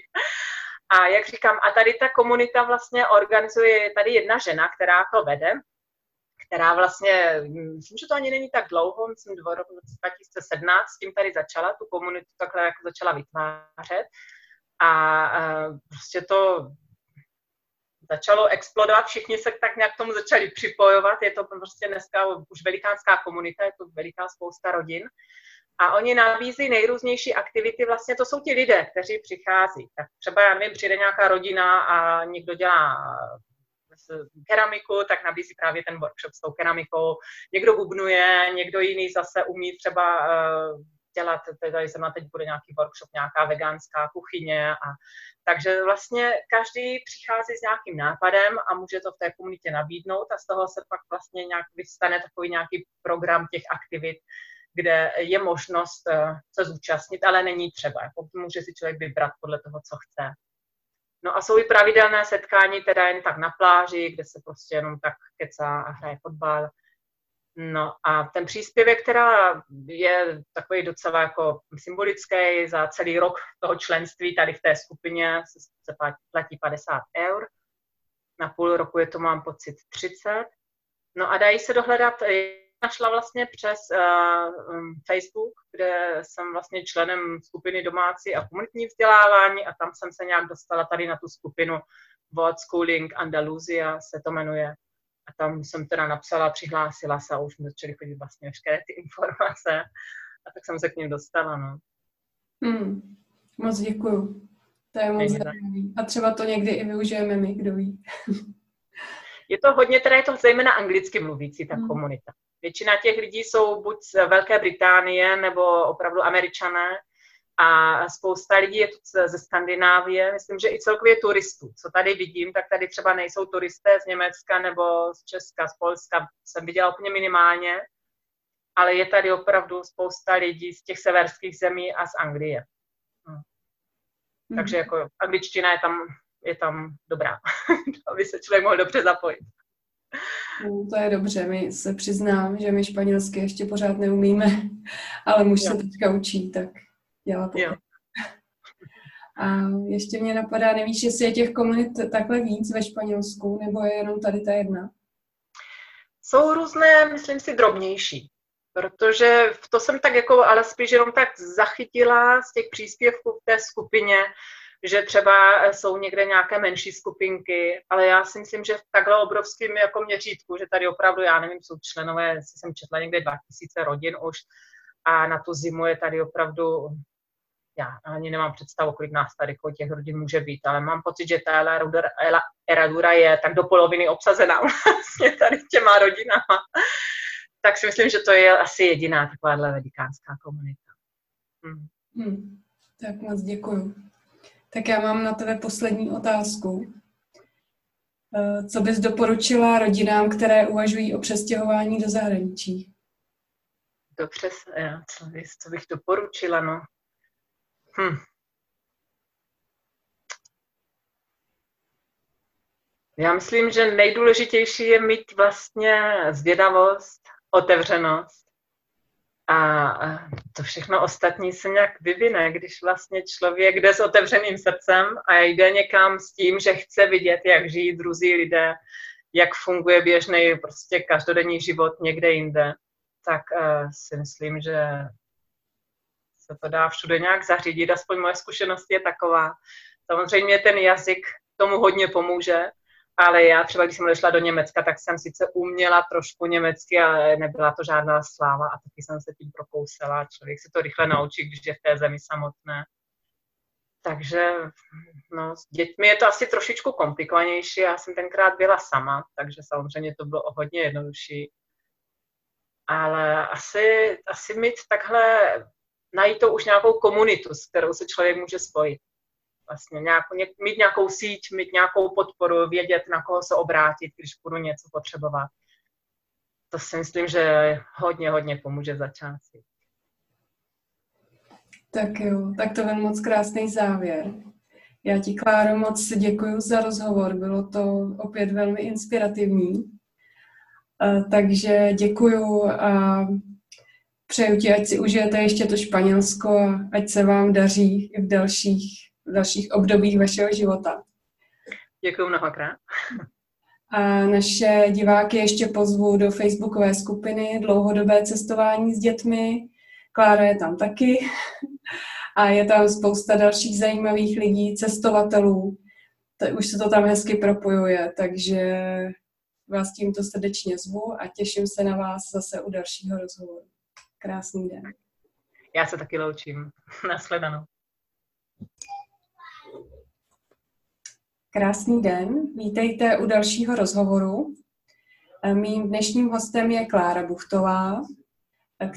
A jak říkám, a tady ta komunita vlastně organizuje, tady jedna žena, která to vede, která vlastně, myslím, že to ani není tak dlouho, myslím, v roku 2017 s tím tady začala, tu komunitu takhle jako začala vytvářet. A, a prostě to začalo explodovat, všichni se tak nějak k tomu začali připojovat, je to prostě dneska už velikánská komunita, je to veliká spousta rodin. A oni nabízí nejrůznější aktivity, vlastně to jsou ti lidé, kteří přichází. Tak třeba, já nevím, přijde nějaká rodina a někdo dělá keramiku, tak nabízí právě ten workshop s tou keramikou. Někdo bubnuje, někdo jiný zase umí třeba uh, dělat, tady zrovna teď bude nějaký workshop, nějaká veganská kuchyně. A, takže vlastně každý přichází s nějakým nápadem a může to v té komunitě nabídnout a z toho se pak vlastně nějak vystane takový nějaký program těch aktivit, kde je možnost uh, se zúčastnit, ale není třeba. Jako může si člověk vybrat podle toho, co chce. No a jsou i pravidelné setkání, teda jen tak na pláži, kde se prostě jenom tak kecá a hraje fotbal. No a ten příspěvek, která je takový docela jako symbolický za celý rok toho členství tady v té skupině se platí 50 eur. Na půl roku je to, mám pocit, 30. No a dají se dohledat našla vlastně přes uh, Facebook, kde jsem vlastně členem skupiny domácí a komunitní vzdělávání a tam jsem se nějak dostala tady na tu skupinu World Schooling Andalusia se to jmenuje. A tam jsem teda napsala, přihlásila se a už mi začaly chodit vlastně veškeré ty informace. A tak jsem se k ním dostala, no. Hmm. Moc děkuju. To je moc zajímavý. A třeba to někdy i využijeme my, kdo ví. je to hodně, teda je to zejména anglicky mluvící ta hmm. komunita. Většina těch lidí jsou buď z Velké Británie nebo opravdu američané a spousta lidí je tu ze Skandinávie. Myslím, že i celkově turistů. Co tady vidím, tak tady třeba nejsou turisté z Německa nebo z Česka, z Polska. Jsem viděla úplně minimálně, ale je tady opravdu spousta lidí z těch severských zemí a z Anglie. Hm. Mm. Takže jako angličtina je tam, je tam dobrá, (laughs) aby se člověk mohl dobře zapojit. No, to je dobře, my se přiznám, že my španělsky ještě pořád neumíme, (laughs) ale muž jo. se teďka učí, tak dělá to. A ještě mě napadá, nevíš, jestli je těch komunit takhle víc ve Španělsku, nebo je jenom tady ta jedna? Jsou různé, myslím si, drobnější. Protože to jsem tak jako, ale spíš jenom tak zachytila z těch příspěvků v té skupině, že třeba jsou někde nějaké menší skupinky, ale já si myslím, že v takhle obrovském jako měřítku, že tady opravdu, já nevím, jsou členové, jsem četla někde 2000 rodin už a na tu zimu je tady opravdu, já ani nemám představu, kolik nás tady kolik těch rodin může být, ale mám pocit, že ta Eradura je tak do poloviny obsazená (laughs) vlastně tady těma rodinama. Tak si myslím, že to je asi jediná takováhle vedikánská komunita. Hmm. Hmm. Tak moc děkuju. Tak já mám na tebe poslední otázku. Eh, co bys doporučila rodinám, které uvažují o přestěhování do zahraničí? Dobře, co, bys, co bych doporučila, no. Hm. Já myslím, že nejdůležitější je mít vlastně zvědavost, otevřenost a to všechno ostatní se nějak vyvine, když vlastně člověk jde s otevřeným srdcem a jde někam s tím, že chce vidět, jak žijí druzí lidé, jak funguje běžný prostě každodenní život někde jinde, tak uh, si myslím, že se to dá všude nějak zařídit, aspoň moje zkušenost je taková. Samozřejmě ten jazyk tomu hodně pomůže, ale já třeba, když jsem odešla do Německa, tak jsem sice uměla trošku německy, ale nebyla to žádná sláva a taky jsem se tím prokousela. Člověk se to rychle naučí, když je v té zemi samotné. Takže no, s dětmi je to asi trošičku komplikovanější. Já jsem tenkrát byla sama, takže samozřejmě to bylo o hodně jednodušší. Ale asi, asi mít takhle, najít to už nějakou komunitu, s kterou se člověk může spojit vlastně nějak, mít nějakou síť, mít nějakou podporu, vědět, na koho se obrátit, když budu něco potřebovat. To si myslím, že hodně, hodně pomůže začátci. Tak jo, tak to byl moc krásný závěr. Já ti, Kláro, moc děkuji za rozhovor. Bylo to opět velmi inspirativní. Takže děkuju a přeju ti, ať si užijete ještě to Španělsko a ať se vám daří i v dalších v dalších obdobích vašeho života. Děkuji mnohokrát. A naše diváky ještě pozvu do facebookové skupiny Dlouhodobé cestování s dětmi. Klára je tam taky. A je tam spousta dalších zajímavých lidí, cestovatelů. To, už se to tam hezky propojuje, takže vás tímto srdečně zvu a těším se na vás zase u dalšího rozhovoru. Krásný den. Já se taky loučím. (laughs) Nasledanou. Krásný den, vítejte u dalšího rozhovoru. Mým dnešním hostem je Klára Buchtová,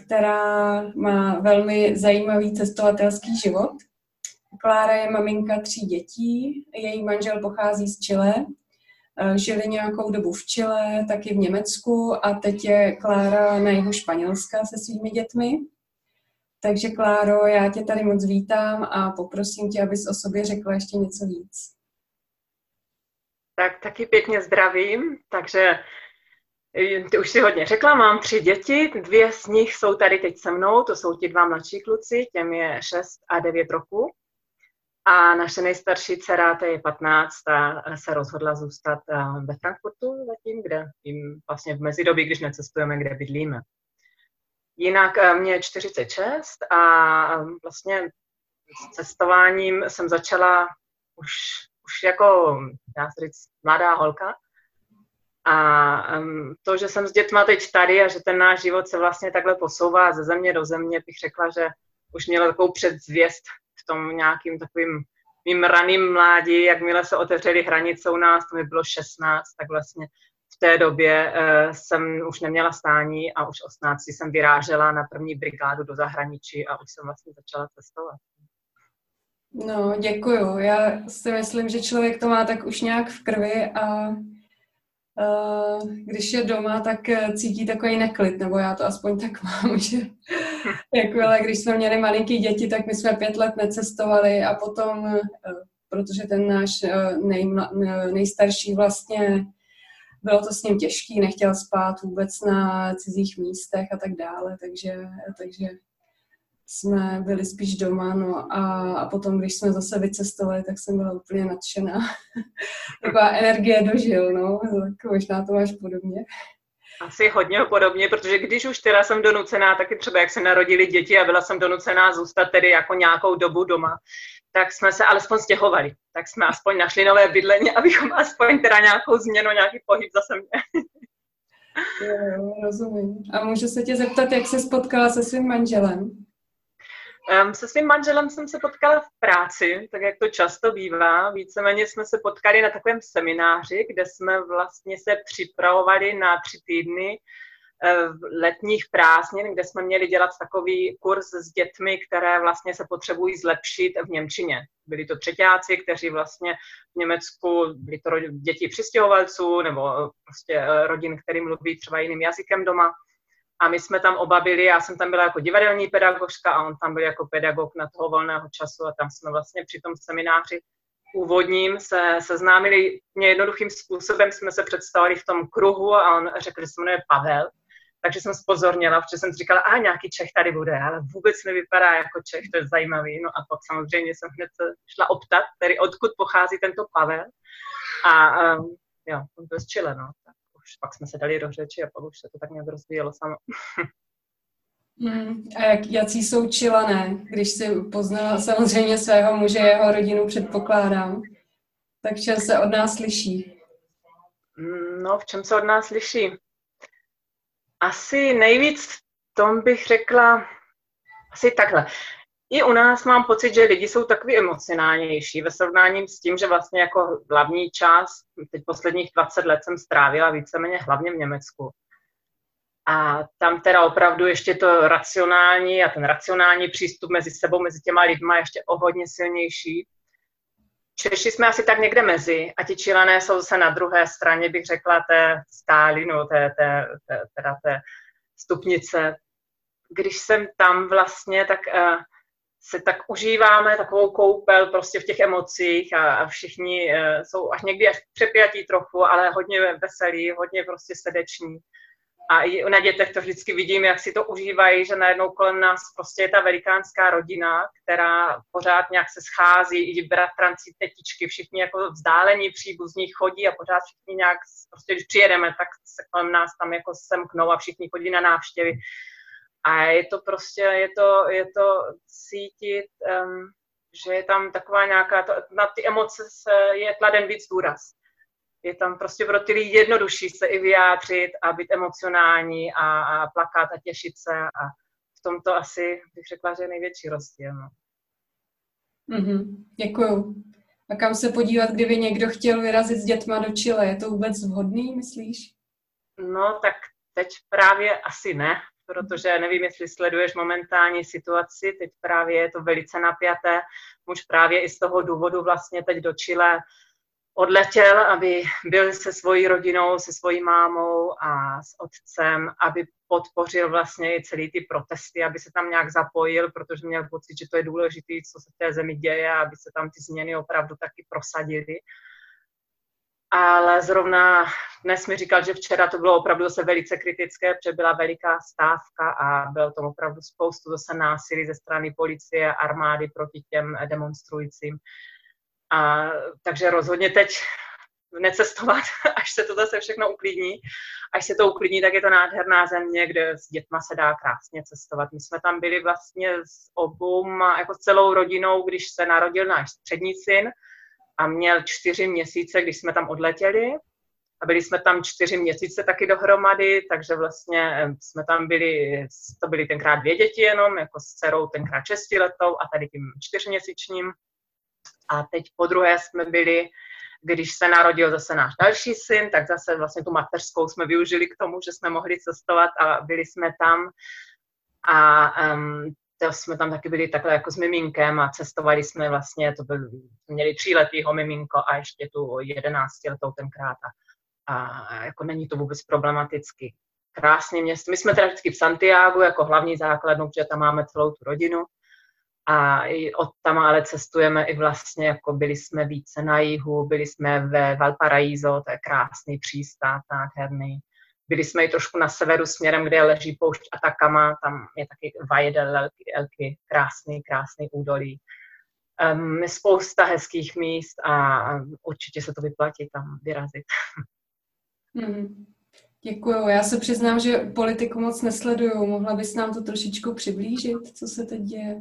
která má velmi zajímavý cestovatelský život. Klára je maminka tří dětí, její manžel pochází z Chile, žili nějakou dobu v Chile, taky v Německu a teď je Klára na jihu Španělska se svými dětmi. Takže Kláro, já tě tady moc vítám a poprosím tě, abys o sobě řekla ještě něco víc. Tak taky pěkně zdravím, takže eh, ty už si hodně řekla, mám tři děti, dvě z nich jsou tady teď se mnou, to jsou ti dva mladší kluci, těm je 6 a 9 roku. A naše nejstarší dcera, to je 15, ta se rozhodla zůstat eh, ve Frankfurtu zatím, kde jim vlastně v mezidobí, když necestujeme, kde bydlíme. Jinak eh, mě je 46 a vlastně s cestováním jsem začala už, už jako, já se říct, mladá holka. A to, že jsem s dětma teď tady a že ten náš život se vlastně takhle posouvá ze země do země, bych řekla, že už měla takovou předzvěst tom nějakým takovým mým raným mládí, jakmile se otevřely hranice u nás, to mi bylo 16, tak vlastně v té době uh, jsem už neměla stání a už 18 jsem vyrážela na první brigádu do zahraničí a už jsem vlastně začala cestovat. No, děkuju. Já si myslím, že člověk to má tak už nějak v krvi a uh, když je doma, tak eh, cítí takový neklid, nebo já to aspoň tak (laughs) mám, že (laughs) jakmile, když jsme měli malinký děti, tak my jsme pět let necestovali a potom, uh, protože ten náš uh, nej, nejstarší vlastně bylo to s ním těžký, nechtěl spát vůbec na cizích místech a tak dále, takže, takže jsme byli spíš doma, no a, a potom, když jsme zase vycestovali, tak jsem byla úplně nadšená. (laughs) Taková energie dožil, no, tak možná to máš podobně. Asi hodně podobně, protože když už teda jsem donucená, taky třeba jak se narodili děti a byla jsem donucená zůstat tedy jako nějakou dobu doma, tak jsme se alespoň stěhovali. Tak jsme aspoň našli nové bydlení, abychom aspoň teda nějakou změnu, nějaký pohyb zase měli. Rozumím. A můžu se tě zeptat, jak jsi spotkala se svým manželem? Um, se svým manželem jsem se potkala v práci, tak jak to často bývá. Víceméně jsme se potkali na takovém semináři, kde jsme vlastně se připravovali na tři týdny uh, letních prázdnin, kde jsme měli dělat takový kurz s dětmi, které vlastně se potřebují zlepšit v Němčině. Byli to třetíáci, kteří vlastně v Německu, byli to děti přistěhovalců nebo prostě eh, rodin, který mluví třeba jiným jazykem doma a my jsme tam oba byli, já jsem tam byla jako divadelní pedagožka a on tam byl jako pedagog na toho volného času a tam jsme vlastně při tom semináři úvodním se seznámili mě jednoduchým způsobem, jsme se představili v tom kruhu a on řekl, že se jmenuje Pavel, takže jsem spozornila, protože jsem říkala, a nějaký Čech tady bude, ale vůbec nevypadá jako Čech, to je zajímavý. No a pak samozřejmě jsem hned šla optat, tedy odkud pochází tento Pavel. A um, jo, on byl z Chile, no. Tak už pak jsme se dali do řeči a pak už se to tak nějak rozvíjelo samo. Hmm. A jak, jací jsou čilané, když si poznala samozřejmě svého muže, jeho rodinu předpokládám, tak čem se od nás liší? Hmm, no, v čem se od nás liší? Asi nejvíc v tom bych řekla, asi takhle i u nás mám pocit, že lidi jsou takový emocionálnější ve srovnání s tím, že vlastně jako hlavní část, teď posledních 20 let jsem strávila víceméně hlavně v Německu. A tam teda opravdu ještě to racionální a ten racionální přístup mezi sebou, mezi těma lidma ještě o hodně silnější. Češi jsme asi tak někde mezi a ti čilané jsou zase na druhé straně, bych řekla, té skály, no, té, té, té, teda té stupnice. Když jsem tam vlastně, tak uh, se tak užíváme takovou koupel prostě v těch emocích a, a všichni uh, jsou až někdy až přepjatí trochu, ale hodně veselí, hodně prostě srdeční. A i na dětech to vždycky vidím, jak si to užívají, že najednou kolem nás prostě je ta velikánská rodina, která pořád nějak se schází, i bratranci, tetičky, všichni jako vzdálení příbuzní chodí a pořád všichni nějak, prostě když přijedeme, tak se kolem nás tam jako semknou a všichni chodí na návštěvy. A je to prostě, je to, je to cítit, um, že je tam taková nějaká, to, na ty emoce se je kladen víc důraz. Je tam prostě pro ty lidi jednodušší se i vyjádřit a být emocionální a, a plakat a těšit se a v tomto asi bych řekla, že je největší rozdíl. No. Mm-hmm. Děkuju. A kam se podívat, kdyby někdo chtěl vyrazit s dětma do Chile? Je to vůbec vhodný, myslíš? No, tak teď právě asi ne, protože nevím, jestli sleduješ momentální situaci, teď právě je to velice napjaté. Muž právě i z toho důvodu vlastně teď do Chile odletěl, aby byl se svojí rodinou, se svojí mámou a s otcem, aby podpořil vlastně i celý ty protesty, aby se tam nějak zapojil, protože měl pocit, že to je důležité, co se v té zemi děje, aby se tam ty změny opravdu taky prosadily. Ale zrovna dnes mi říkal, že včera to bylo opravdu zase velice kritické, protože byla veliká stávka a bylo tam opravdu spoustu zase násilí ze strany policie armády proti těm demonstrujícím. A, takže rozhodně teď necestovat, (laughs) až se to zase všechno uklidní. Až se to uklidní, tak je to nádherná země, kde s dětma se dá krásně cestovat. My jsme tam byli vlastně s obou, jako s celou rodinou, když se narodil náš střední syn a měl čtyři měsíce, když jsme tam odletěli. A byli jsme tam čtyři měsíce taky dohromady, takže vlastně eh, jsme tam byli, to byly tenkrát dvě děti jenom, jako s dcerou tenkrát šestiletou a tady tím čtyřměsíčním. A teď po druhé jsme byli, když se narodil zase náš další syn, tak zase vlastně tu mateřskou jsme využili k tomu, že jsme mohli cestovat a byli jsme tam. A um, to jsme tam taky byli takhle jako s miminkem a cestovali jsme vlastně, to byl, měli tříletýho miminko a ještě tu jedenáctiletou tenkrát a, a jako není to vůbec problematicky. Krásné město. My jsme teda vždycky v Santiago jako hlavní základnu, protože tam máme celou tu rodinu a od tam ale cestujeme i vlastně, jako byli jsme více na jihu, byli jsme ve Valparaíso, to je krásný přístav, nádherný. Byli jsme i trošku na severu směrem, kde leží poušť Atacama, tam je taky Valle del Elky, krásný, krásný údolí. Um, spousta hezkých míst a určitě se to vyplatí tam vyrazit. Mm. Děkuju. Já se přiznám, že politiku moc nesleduju. Mohla bys nám to trošičku přiblížit, co se teď děje?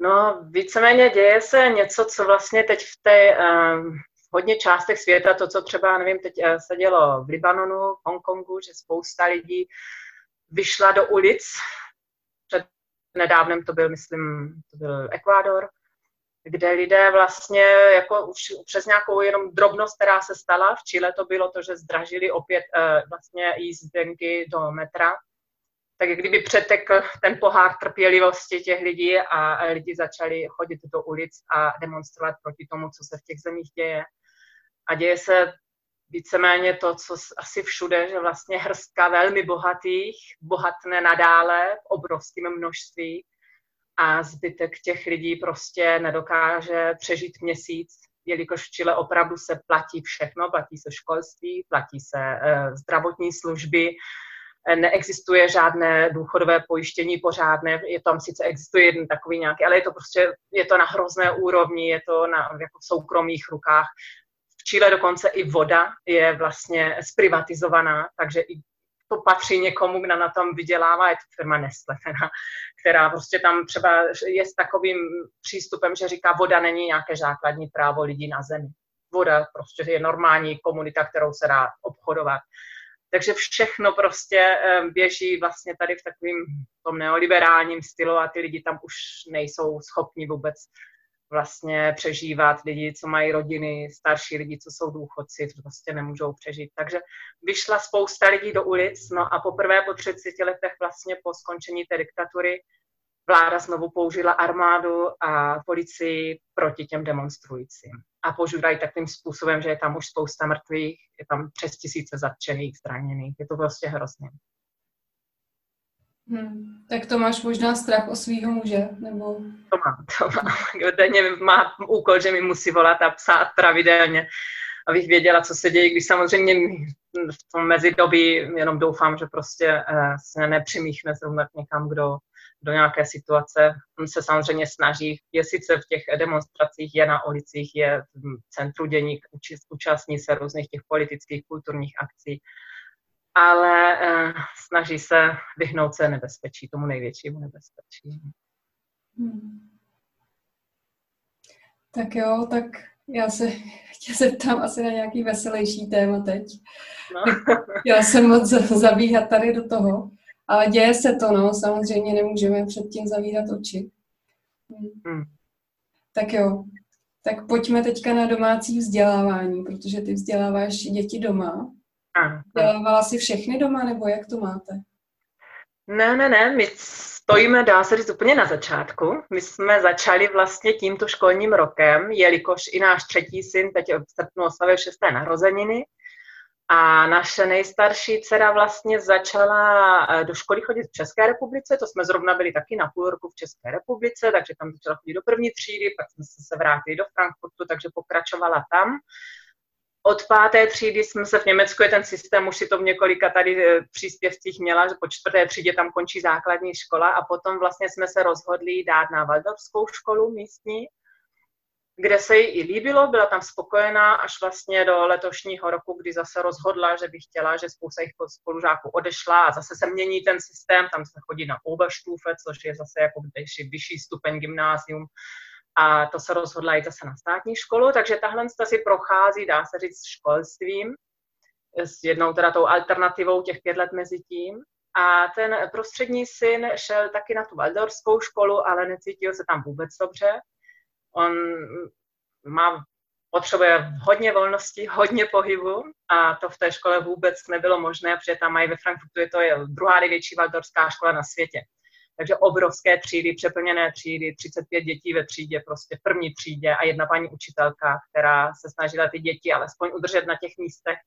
No, víceméně děje se něco, co vlastně teď v té um, hodně částech světa, to, co třeba, nevím, teď uh, se dělo v Libanonu, v Hongkongu, že spousta lidí vyšla do ulic. Před nedávnem to byl, myslím, to byl Ekvádor, kde lidé vlastně jako už přes nějakou jenom drobnost, která se stala, v Chile to bylo to, že zdražili opět uh, vlastně jízdenky do metra, tak kdyby přetekl ten pohár trpělivosti těch lidí a lidi začali chodit do ulic a demonstrovat proti tomu, co se v těch zemích děje. A děje se víceméně to, co asi všude, že vlastně hrstka velmi bohatých bohatne nadále v obrovském množství a zbytek těch lidí prostě nedokáže přežít měsíc, jelikož v Chile opravdu se platí všechno, platí se školství, platí se uh, zdravotní služby, neexistuje žádné důchodové pojištění pořádné, je tam sice existuje jeden takový nějaký, ale je to prostě, je to na hrozné úrovni, je to na jako v soukromých rukách. V Chile dokonce i voda je vlastně zprivatizovaná, takže i to patří někomu, kdo na tom vydělává, je to firma Nestle, která, která prostě tam třeba je s takovým přístupem, že říká, voda není nějaké základní právo lidí na zemi. Voda prostě je normální komunita, kterou se dá obchodovat. Takže všechno prostě eh, běží vlastně tady v takovém tom neoliberálním stylu a ty lidi tam už nejsou schopni vůbec vlastně přežívat lidi, co mají rodiny, starší lidi, co jsou důchodci, to prostě nemůžou přežít. Takže vyšla spousta lidí do ulic, no a poprvé po 30 letech vlastně po skončení té diktatury vláda znovu použila armádu a policii proti těm demonstrujícím. A používají takovým způsobem, že je tam už spousta mrtvých, je tam přes tisíce zatčených, zraněných. Je to prostě hrozné. Hmm. Tak to máš možná strach o svého muže, nebo? To mám, to mám. Denně má úkol, že mi musí volat a psát pravidelně, abych věděla, co se děje, když samozřejmě v tom mezidobí jenom doufám, že prostě uh, se nepřimíchne zrovna někam, kdo do nějaké situace. On se samozřejmě snaží, je sice v těch demonstracích, je na ulicích, je v centru dění, účastní se různých těch politických, kulturních akcí, ale eh, snaží se vyhnout se nebezpečí, tomu největšímu nebezpečí. Hmm. Tak jo, tak já se tě zeptám asi na nějaký veselější téma teď. No. Já jsem moc zabíhat tady do toho. Ale děje se to, no, samozřejmě nemůžeme před tím zavírat oči. Hmm. Tak jo. Tak pojďme teďka na domácí vzdělávání, protože ty vzděláváš děti doma. Vzdělávala jsi všechny doma, nebo jak to máte? Ne, ne, ne, my stojíme, dá se říct, úplně na začátku. My jsme začali vlastně tímto školním rokem, jelikož i náš třetí syn teď v srpnu oslavil šesté narozeniny, a naše nejstarší dcera vlastně začala eh, do školy chodit v České republice, to jsme zrovna byli taky na půl roku v České republice, takže tam začala chodit do první třídy, pak jsme se vrátili do Frankfurtu, takže pokračovala tam. Od páté třídy jsme se v Německu, je ten systém, už si to v několika tady eh, příspěvcích měla, že po čtvrté třídě tam končí základní škola a potom vlastně jsme se rozhodli dát na Waldorfskou školu místní, kde se jí i líbilo, byla tam spokojená až vlastně do letošního roku, kdy zase rozhodla, že by chtěla, že spousta jich spolužáků odešla a zase se mění ten systém, tam se chodí na Oberstufe, což je zase jako vyšší, vyšší stupeň gymnázium a to se rozhodla jít zase na státní školu, takže tahle si prochází, dá se říct, školstvím, s jednou teda tou alternativou těch pět let mezi tím. A ten prostřední syn šel taky na tu Waldorskou školu, ale necítil se tam vůbec dobře On má, potřebuje hodně volnosti, hodně pohybu a to v té škole vůbec nebylo možné, protože tam mají ve Frankfurtu, je to je druhá největší valdorská škola na světě. Takže obrovské třídy, přeplněné třídy, 35 dětí ve třídě, prostě v první třídě a jedna paní učitelka, která se snažila ty děti alespoň udržet na těch místech.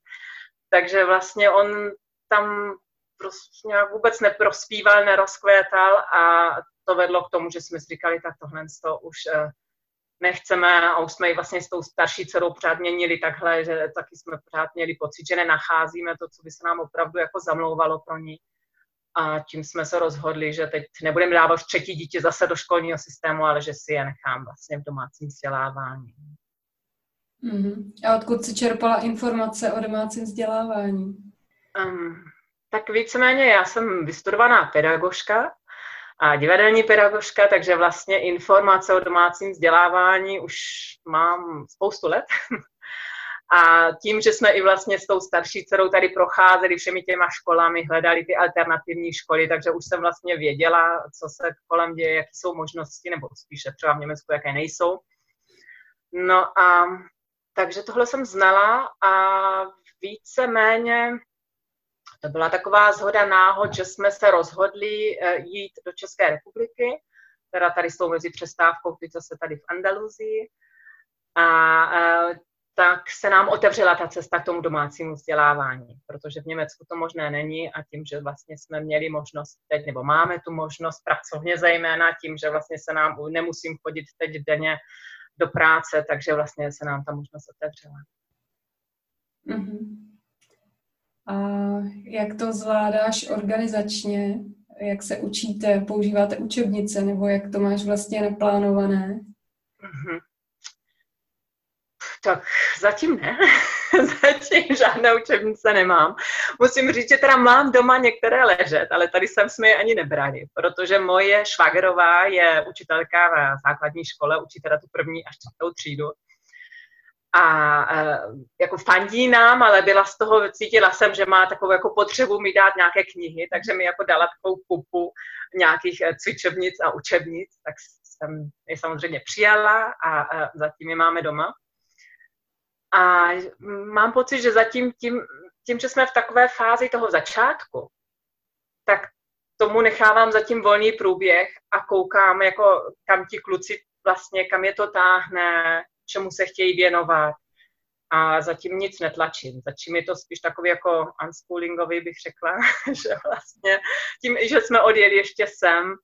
Takže vlastně on tam prostě nějak vůbec neprospíval, nerozkvétal a to vedlo k tomu, že jsme si říkali, tak tohle to už eh, nechceme a už jsme ji vlastně s tou starší dcerou pořád měnili takhle, že taky jsme pořád měli pocit, že nenacházíme to, co by se nám opravdu jako zamlouvalo pro ní. A tím jsme se rozhodli, že teď nebudeme dávat třetí dítě zase do školního systému, ale že si je nechám vlastně v domácím vzdělávání. Mm-hmm. A odkud si čerpala informace o domácím vzdělávání? Um, tak víceméně já jsem vystudovaná pedagožka, a divadelní pedagožka, takže vlastně informace o domácím vzdělávání už mám spoustu let. (laughs) A tím, že jsme i vlastně s tou starší dcerou tady procházeli všemi těma školami, hledali ty alternativní školy, takže už jsem vlastně věděla, co se kolem děje, jaké jsou možnosti, nebo spíše třeba v Německu, jaké nejsou. No a takže tohle jsem znala a více-méně to byla taková zhoda náhod, že jsme se rozhodli eh, jít do České republiky, teda tady s tou mezi přestávkou, teď zase tady v Andaluzii. A eh, tak se nám otevřela ta cesta k tomu domácímu vzdělávání, protože v Německu to možné není a tím, že vlastně jsme měli možnost teď, nebo máme tu možnost pracovně zejména tím, že vlastně se nám, nemusím chodit teď denně do práce, takže vlastně se nám ta možnost otevřela. Mm-hmm. A jak to zvládáš organizačně? Jak se učíte? Používáte učebnice nebo jak to máš vlastně naplánované? Mm-hmm. Tak zatím ne. (laughs) zatím žádné učebnice nemám. Musím říct, že teda mám doma některé ležet, ale tady jsem jsme je ani nebrali, protože moje švagrová je učitelka v základní škole, učí teda tu první až čtvrtou třídu a uh, jako fandí nám, ale byla z toho, cítila jsem, že má takovou jako potřebu mi dát nějaké knihy, takže mi jako dala takovou kupu nějakých uh, cvičebnic a učebnic, tak jsem je samozřejmě přijala a uh, zatím je máme doma. A mám pocit, že zatím tím, tím, že jsme v takové fázi toho začátku, tak tomu nechávám zatím volný průběh a koukám, jako kam ti kluci vlastně, kam je to táhne, čemu se chtějí věnovat. A zatím nic netlačím. Zatím je to spíš takový jako unschoolingový, bych řekla, (laughs) že vlastně tím, že jsme odjeli ještě sem,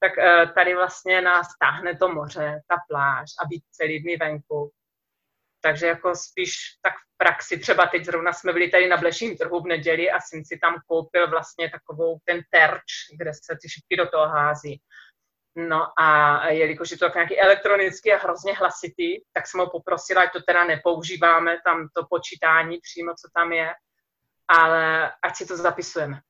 tak eh, tady vlastně nás táhne to moře, ta pláž a být celý dny venku. Takže jako spíš tak v praxi, třeba teď zrovna jsme byli tady na Bleším trhu v neděli a syn si tam koupil vlastně takovou ten terč, kde se ty šipky do toho hází. No a jelikož je to tak nějaký elektronický a hrozně hlasitý, tak jsem ho poprosila, ať to teda nepoužíváme, tam to počítání přímo, co tam je, ale ať si to zapisujeme.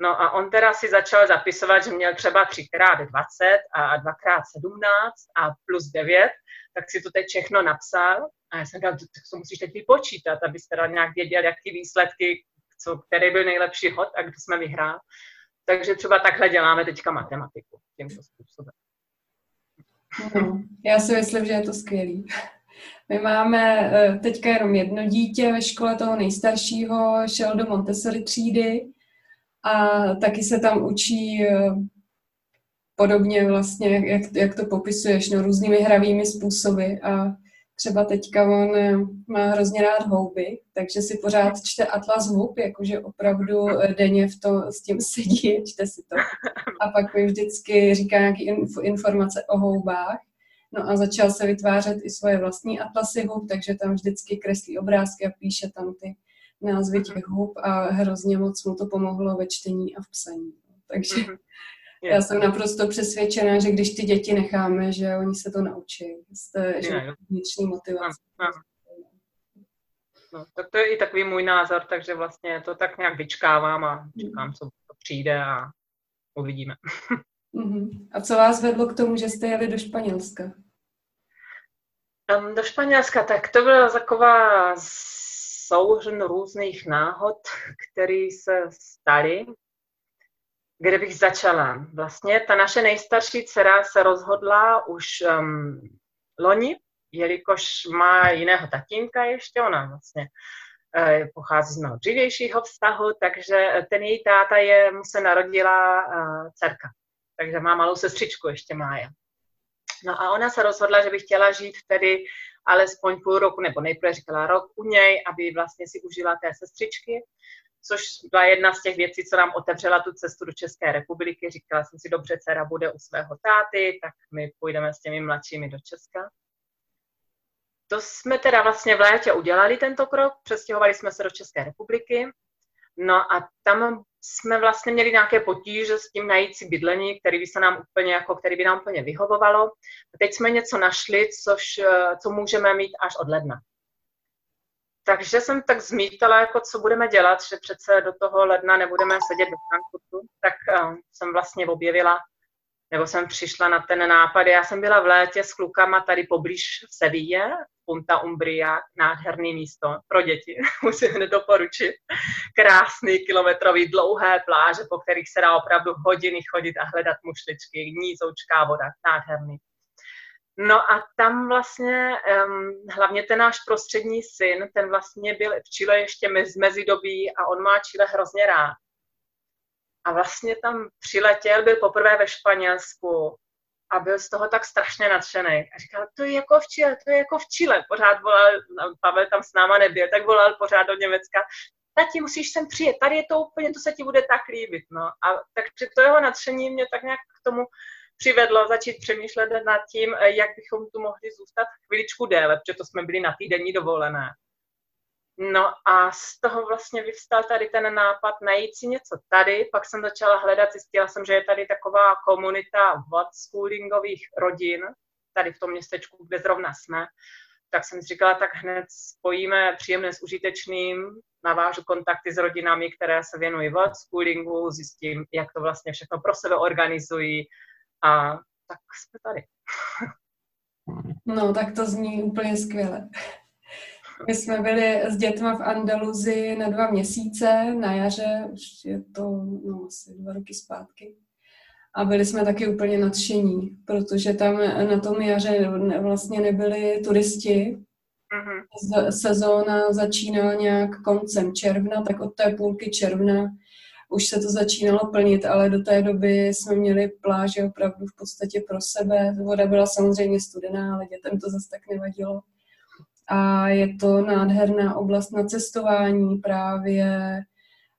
No a on teda si začal zapisovat, že měl třeba 3x20 a 2x17 a plus 9, tak si to teď všechno napsal. A já jsem říkal, tak to musíš teď vypočítat, abys teda nějak věděl, jak ty výsledky, co, který byl nejlepší hod a kdo jsme vyhrál. Takže třeba takhle děláme teďka matematiku tímto způsobem. No, já si myslím, že je to skvělý. My máme eh, teďka jenom jedno dítě ve škole toho nejstaršího, šel do Montessori třídy a taky se tam učí eh, podobně vlastně, jak, jak to popisuješ, no, různými hravými způsoby a třeba teďka on eh, má hrozně rád houby, takže si pořád čte Atlas hub, jakože opravdu denně v to, s tím (laughs) sedí, čte si to. A pak mi vždycky říká nějaké informace o houbách No a začal se vytvářet i svoje vlastní atlasy hub, takže tam vždycky kreslí obrázky a píše tam ty názvy těch hub a hrozně moc mu to pomohlo ve čtení a v psaní. Takže mm-hmm. Já jsem naprosto přesvědčená, že když ty děti necháme, že oni se to naučí. Jste, že vnitřní motivace. No, no, tak to je i takový můj názor, takže vlastně to tak nějak vyčkávám a čekám, co to přijde a uvidíme. Uh-huh. (laughs) A co vás vedlo k tomu, že jste jeli do Španělska? Do Španělska, tak to byla taková souhrn různých náhod, (laughs) které se staly. Kde bych začala? Vlastně ta naše nejstarší dcera se rozhodla už um, loni, jelikož má jiného tatínka ještě, ona vlastně uh, pochází z mého dřívějšího vztahu, takže ten její táta je, mu se narodila uh, dcerka takže má malou sestřičku ještě Mája. No a ona se rozhodla, že by chtěla žít tedy alespoň půl roku, nebo nejprve říkala rok u něj, aby vlastně si užila té sestřičky, což byla jedna z těch věcí, co nám otevřela tu cestu do České republiky. Říkala jsem si, dobře, dcera bude u svého táty, tak my půjdeme s těmi mladšími do Česka. To jsme teda vlastně v létě udělali tento krok, přestěhovali jsme se do České republiky. No a tam jsme vlastně měli nějaké potíže s tím najít si bydlení, který by se nám úplně, jako, který by nám úplně vyhovovalo. A teď jsme něco našli, což, co můžeme mít až od ledna. Takže jsem tak zmítala, jako co budeme dělat, že přece do toho ledna nebudeme sedět ve Frankfurtu, tak uh, jsem vlastně objevila, nebo jsem přišla na ten nápad. Já jsem byla v létě s klukama tady poblíž v Punta Umbria, nádherný místo pro děti, (laughs) musím hned doporučit. Krásný kilometrový dlouhé pláže, po kterých se dá opravdu hodiny chodit a hledat mušličky, nízoučká voda, nádherný. No a tam vlastně, um, hlavně ten náš prostřední syn, ten vlastně byl v Chile ještě mez, mezidobí a on má Chile hrozně rád. A vlastně tam přiletěl, byl poprvé ve Španělsku a byl z toho tak strašně nadšený. A říkal, to je jako v Chile, to je jako v Chile. Pořád volal, Pavel tam s náma nebyl, tak volal pořád do Německa. Tati, musíš sem přijet, tady je to úplně, to se ti bude tak líbit. No. A takže to jeho nadšení mě tak nějak k tomu přivedlo začít přemýšlet nad tím, jak bychom tu mohli zůstat chviličku déle, protože to jsme byli na týdenní dovolené. No a z toho vlastně vyvstal tady ten nápad najít si něco tady, pak jsem začala hledat, zjistila jsem, že je tady taková komunita schoolingových rodin, tady v tom městečku, kde zrovna jsme, tak jsem si říkala, tak hned spojíme příjemné s užitečným, navážu kontakty s rodinami, které se věnují schoolingu, zjistím, jak to vlastně všechno pro sebe organizují a tak jsme tady. (laughs) No, tak to zní úplně skvěle. My jsme byli s dětma v Andaluzii na dva měsíce, na jaře, už je to no, asi dva roky zpátky. A byli jsme taky úplně nadšení, protože tam na tom jaře vlastně nebyli turisti. Mm-hmm. Sezóna začíná nějak koncem června, tak od té půlky června už se to začínalo plnit, ale do té doby jsme měli pláže opravdu v podstatě pro sebe. Voda byla samozřejmě studená, ale dětem to zase tak nevadilo a je to nádherná oblast na cestování právě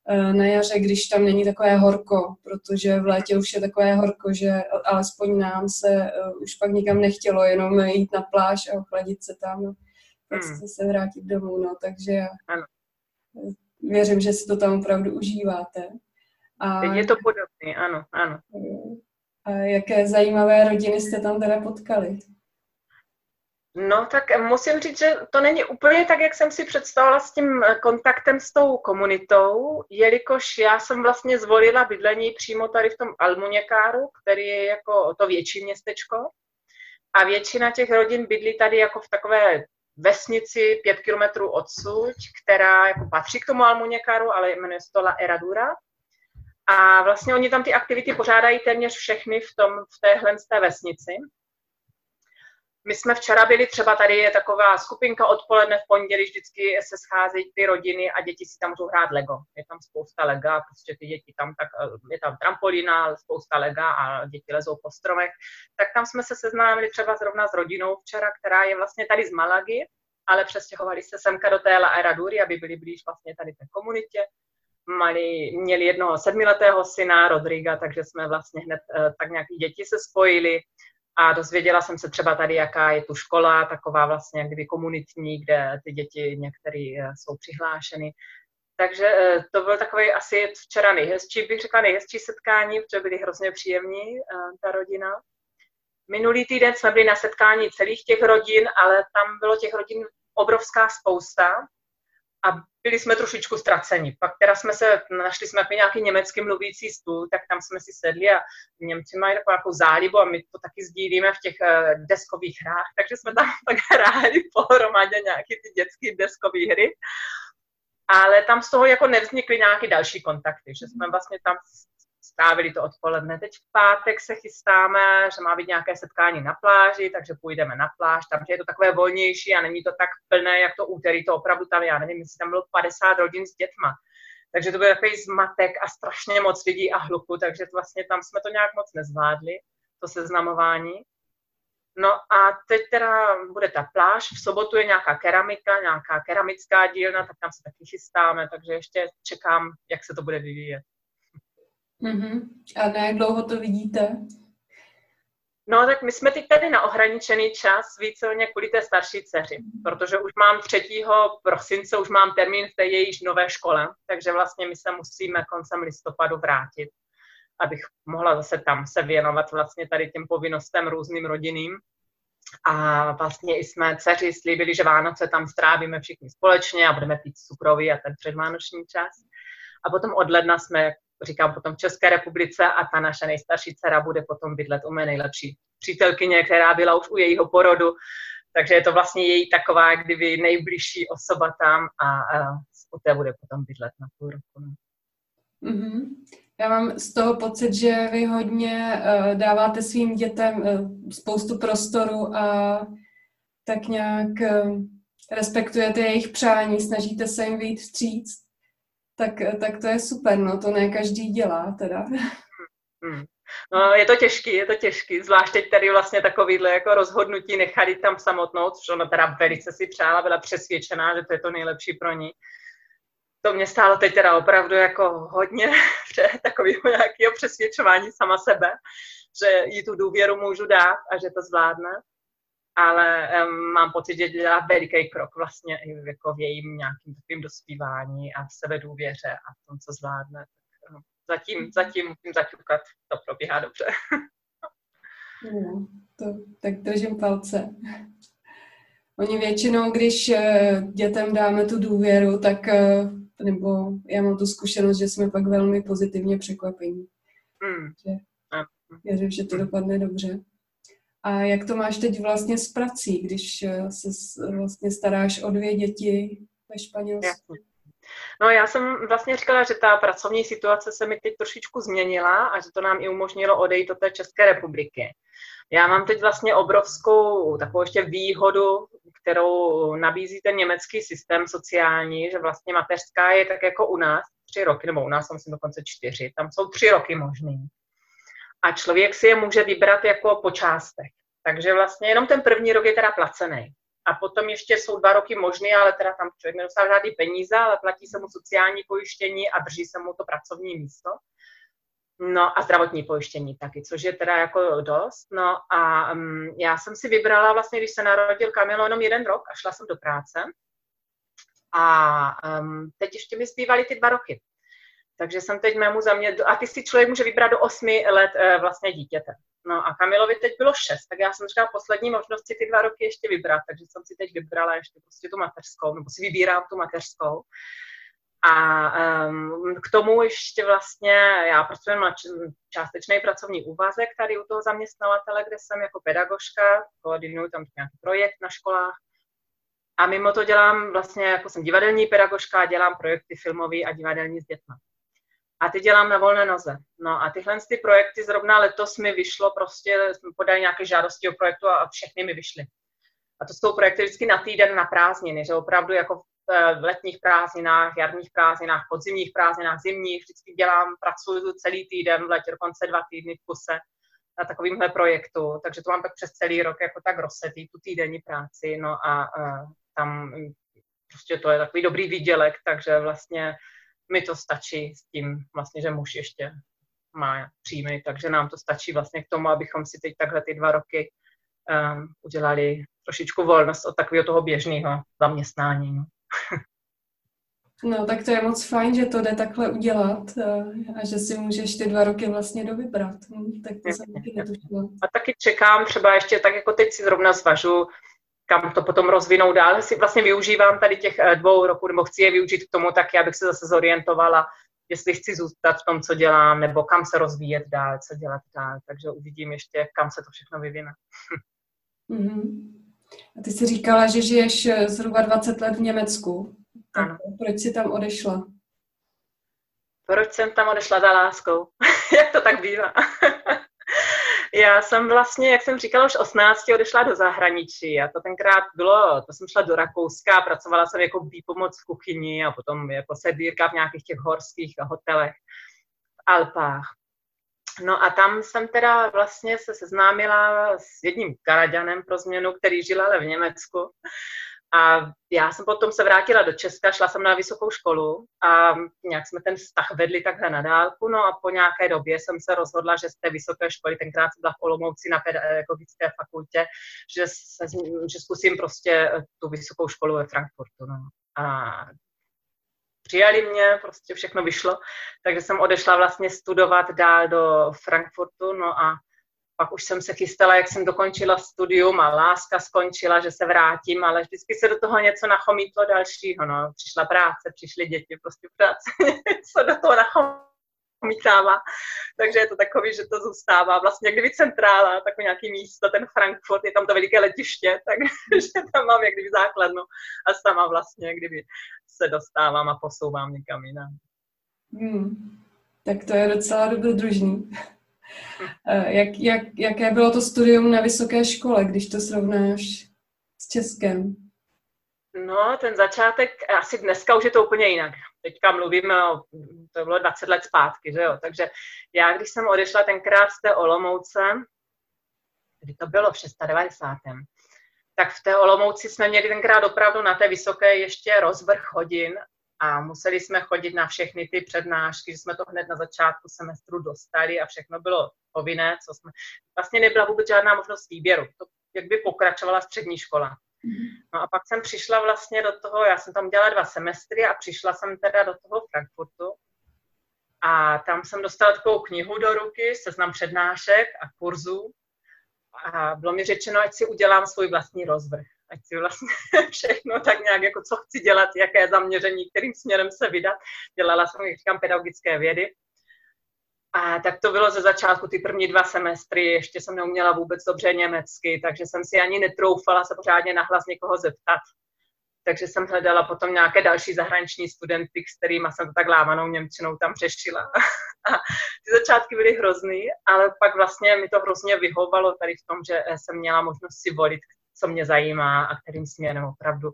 eh, na jaře, když tam není takové horko, protože v létě už je takové horko, že alespoň nám se eh, už pak nikam nechtělo, jenom jít na pláž a ochladit se tam a prostě hmm. se vrátit domů, no, takže ano. Věřím, že si to tam opravdu užíváte. A, je to podobné, ano, ano. A jaké zajímavé rodiny jste tam teda potkali? No tak musím říct, že to není úplně tak, jak jsem si představila s tím kontaktem s tou komunitou, jelikož já jsem vlastně zvolila bydlení přímo tady v tom Almuněkáru, který je jako to větší městečko. A většina těch rodin bydlí tady jako v takové vesnici pět kilometrů odsud, která jako patří k tomu Almuněkáru, ale jmenuje se to La Eradura. A vlastně oni tam ty aktivity pořádají téměř všechny v, tom, v téhle té vesnici. My jsme včera byli, třeba tady je taková skupinka odpoledne v pondělí, vždycky se scházejí ty rodiny a děti si tam můžou hrát Lego. Je tam spousta Lega, prostě ty děti tam, tak, eh, je tam trampolína, spousta Lega a děti lezou po stromech. Tak tam jsme se seznámili třeba zrovna s rodinou včera, která je vlastně tady z Malagy, ale přestěhovali se semka do té La Eraduri, aby byli blíž vlastně tady té komunitě. Mali, měli jednoho sedmiletého syna, Rodriga, takže jsme vlastně hned eh, tak nějaký děti se spojili a dozvěděla jsem se třeba tady, jaká je tu škola, taková vlastně kdyby komunitní, kde ty děti některé eh, jsou přihlášeny. Takže eh, to byl takový asi včera nejhezčí, bych řekla nejhezčí setkání, protože byly hrozně příjemní, ta rodina. Minulý týden jsme byli na setkání celých těch rodin, ale tam bylo těch rodin obrovská spousta a byli jsme trošičku ztraceni. Pak teda jsme se, našli jsme nějaký německy mluvící stůl, tak tam jsme si sedli a Němci mají takovou jako zálibu a my to taky sdílíme v těch uh, deskových hrách, takže jsme tam (laughs) tak hráli pohromadě nějaký ty dětské deskové hry. Ale tam z toho jako nevznikly nějaké další kontakty, že jsme vlastně tam strávili to odpoledne. Teď v pátek se chystáme, že má být nějaké setkání na pláži, takže půjdeme na pláž, tam je to takové volnější a není to tak plné, jak to úterý, to opravdu tam, já nevím, jestli tam bylo 50 rodin s dětma. Takže to byl takový zmatek a strašně moc lidí a hluku, takže vlastně tam jsme to nějak moc nezvládli, to seznamování. No a teď teda bude ta pláž, v sobotu je nějaká keramika, nějaká keramická dílna, tak tam se taky chystáme, takže ještě čekám, jak se to bude vyvíjet. Mm-hmm. A na jak dlouho to vidíte? No, tak my jsme teď tady na ohraničený čas víceméně kvůli té starší dceři, protože už mám 3. prosince, už mám termín v té jejíž nové škole, takže vlastně my se musíme koncem listopadu vrátit, abych mohla zase tam se věnovat vlastně tady těm povinnostem různým rodinným. A vlastně i jsme dceři slíbili, že Vánoce tam strávíme všichni společně a budeme pít cukroví a ten předvánoční čas. A potom od ledna jsme říkám potom v České republice a ta naše nejstarší dcera bude potom bydlet u mé nejlepší přítelkyně, která byla už u jejího porodu, takže je to vlastně její taková kdyby nejbližší osoba tam a, a u té bude potom bydlet na půl roku. Mm-hmm. Já mám z toho pocit, že vy hodně uh, dáváte svým dětem uh, spoustu prostoru a tak nějak uh, respektujete jejich přání, snažíte se jim vyjít vstříc tak, tak to je super, no to ne každý dělá teda. Hmm. No, je to těžký, je to těžký, zvlášť teď tady vlastně takovýhle jako rozhodnutí nechali tam samotnou, což ona teda velice si přála, byla přesvědčená, že to je to nejlepší pro ní. To mě stálo teď teda opravdu jako hodně (laughs) takového nějakého přesvědčování sama sebe, že jí tu důvěru můžu dát a že to zvládne ale um, mám pocit, že dělá veliký krok vlastně i jako v jejím nějakým takovým dospívání a v sebedůvěře a v tom, co zvládne. Tak, um, zatím, mhm. zatím musím zaťukat, to probíhá dobře. No, to, tak držím palce. Oni většinou, když eh, dětem dáme tu důvěru, tak eh, nebo já mám tu zkušenost, že jsme pak velmi pozitivně překvapení. Mm. Že, věřím, že to dopadne dobře. A jak to máš teď vlastně s prací, když eh, se vlastně staráš o dvě děti ve Španělsku? No já jsem vlastně říkala, že ta pracovní situace se mi teď trošičku změnila a že to nám i umožnilo odejít do té České republiky. Já mám teď vlastně obrovskou takovou ještě výhodu, kterou nabízí ten německý systém sociální, že vlastně mateřská je tak jako u nás tři roky, nebo u nás si dokonce čtyři, tam jsou tři roky možný a člověk si je může vybrat jako po částech. Takže vlastně jenom ten první rok je teda placený. A potom ještě jsou dva roky možný, ale teda tam člověk nedostává žádný peníze, ale platí se mu sociální pojištění a drží se mu to pracovní místo. No a zdravotní pojištění taky, což je teda jako dost. No a um, já jsem si vybrala vlastně, když se narodil Kamilo, jenom jeden rok a šla jsem do práce. A um, teď ještě mi zbývaly ty dva roky. Takže jsem teď mému za mě, a ty si člověk může vybrat do osmi let e, vlastně dítěte. No a Kamilovi teď bylo šest, tak já jsem říkala poslední možnost si ty dva roky ještě vybrat, takže jsem si teď vybrala ještě prostě tu mateřskou, nebo si vybírám tu mateřskou. A um, k tomu ještě vlastně, já pracuji na částečný pracovní úvazek tady u toho zaměstnavatele, kde jsem jako pedagožka, koordinuju tam nějaký projekt na školách. A mimo to dělám vlastně, jako jsem divadelní pedagožka, dělám projekty filmové a divadelní s dětmi. A ty dělám na volné noze. No a tyhle ty projekty zrovna letos mi vyšlo, prostě jsme podali nějaké žádosti o projektu a všechny mi vyšly. A to jsou projekty vždycky na týden na prázdniny, že opravdu jako v letních prázdninách, jarních prázdninách, podzimních prázdninách, zimních, vždycky dělám, pracuji celý týden, v letě dokonce dva týdny v kuse na takovýmhle projektu, takže to mám tak přes celý rok jako tak rozsetý, tu týdenní práci, no a, a tam prostě to je takový dobrý výdělek, takže vlastně mi to stačí s tím vlastně, že muž ještě má příjmy, takže nám to stačí vlastně k tomu, abychom si teď takhle ty dva roky um, udělali trošičku volnost od takového toho běžného zaměstnání. No. (laughs) no, tak to je moc fajn, že to jde takhle udělat a, a že si můžeš ty dva roky vlastně dovybrat. Hm, tak to jsem taky netušila. A taky čekám třeba ještě, tak jako teď si zrovna zvažu, kam to potom rozvinou dál. Si vlastně využívám tady těch eh, dvou roků, nebo chci je využít k tomu taky, abych se zase zorientovala, jestli chci zůstat v tom, co dělám, nebo kam se rozvíjet dál, co dělat dál. Takže uvidím ještě, kam se to všechno vyvine. Mm-hmm. A ty jsi říkala, že žiješ eh, zhruba 20 let v Německu. Tak ano. proč jsi tam odešla? Proč jsem tam odešla za láskou? (laughs) Jak to tak bývá? Já jsem vlastně, jak jsem říkala, už 18 odešla do zahraničí a to tenkrát bylo, to jsem šla do Rakouska, pracovala jsem jako výpomoc v kuchyni a potom jako sedírka v nějakých těch horských hotelech v Alpách. No a tam jsem teda vlastně se seznámila s jedním Kanaďanem pro změnu, který žil ale v Německu. A já jsem potom se vrátila do Česka, šla jsem na vysokou školu a nějak jsme ten vztah vedli takhle na dálku. No a po nějaké době jsem se rozhodla, že z té vysoké školy, tenkrát jsem byla v Olomouci na pedagogické fakultě, že, se, že zkusím prostě tu vysokou školu ve Frankfurtu. No. A přijali mě, prostě všechno vyšlo, takže jsem odešla vlastně studovat dál do Frankfurtu, no a pak už jsem se chystala, jak jsem dokončila studium a láska skončila, že se vrátím, ale vždycky se do toho něco nachomítlo dalšího, no. Přišla práce, přišly děti, prostě práce (laughs) co do toho nachomítává. Takže je to takový, že to zůstává vlastně kdyby centrála, takové nějaký místo, ten Frankfurt, je tam to veliké letiště, (laughs) takže tam mám jak kdyby základnu a sama vlastně, kdyby se dostávám a posouvám někam jinam. Hmm. Tak to je docela dobrodružný. (laughs) Eh, jak, jak, jaké bylo to studium na vysoké škole, když to srovnáš s Českem? No, ten začátek, asi dneska už je to úplně jinak. Teďka mluvíme o, to bylo 20 let zpátky, že jo? Takže já, když jsem odešla tenkrát z té Olomouce, kdy to bylo v 690. Tak v té Olomouci jsme měli tenkrát opravdu na té vysoké ještě rozvrh hodin a museli jsme chodit na všechny ty přednášky, že jsme to hned na začátku semestru dostali a všechno bylo povinné, co jsme, vlastně nebyla vůbec žádná možnost výběru, to jak by pokračovala střední škola. Mhm. No a pak jsem přišla vlastně do toho, já jsem tam dělala dva semestry a přišla jsem teda do toho Frankfurtu a tam jsem dostala takovou knihu do ruky, seznam přednášek a kurzů a bylo mi řečeno, ať si udělám svůj vlastní rozvrh ať si vlastně (laughs) všechno tak nějak, jako co chci dělat, jaké zaměření, kterým směrem se vydat. Dělala jsem, jak říkám, pedagogické vědy. A tak to bylo ze začátku, ty první dva semestry, ještě jsem neuměla vůbec dobře německy, takže jsem si ani netroufala se pořádně nahlas někoho zeptat. Takže jsem hledala potom nějaké další zahraniční studenty, s kterými jsem to tak lámanou Němčinou tam řešila. (laughs) A ty začátky byly hrozný, ale pak vlastně mi to hrozně vyhovalo tady v tom, že jsem měla možnost si volit, co mě zajímá a kterým směrem opravdu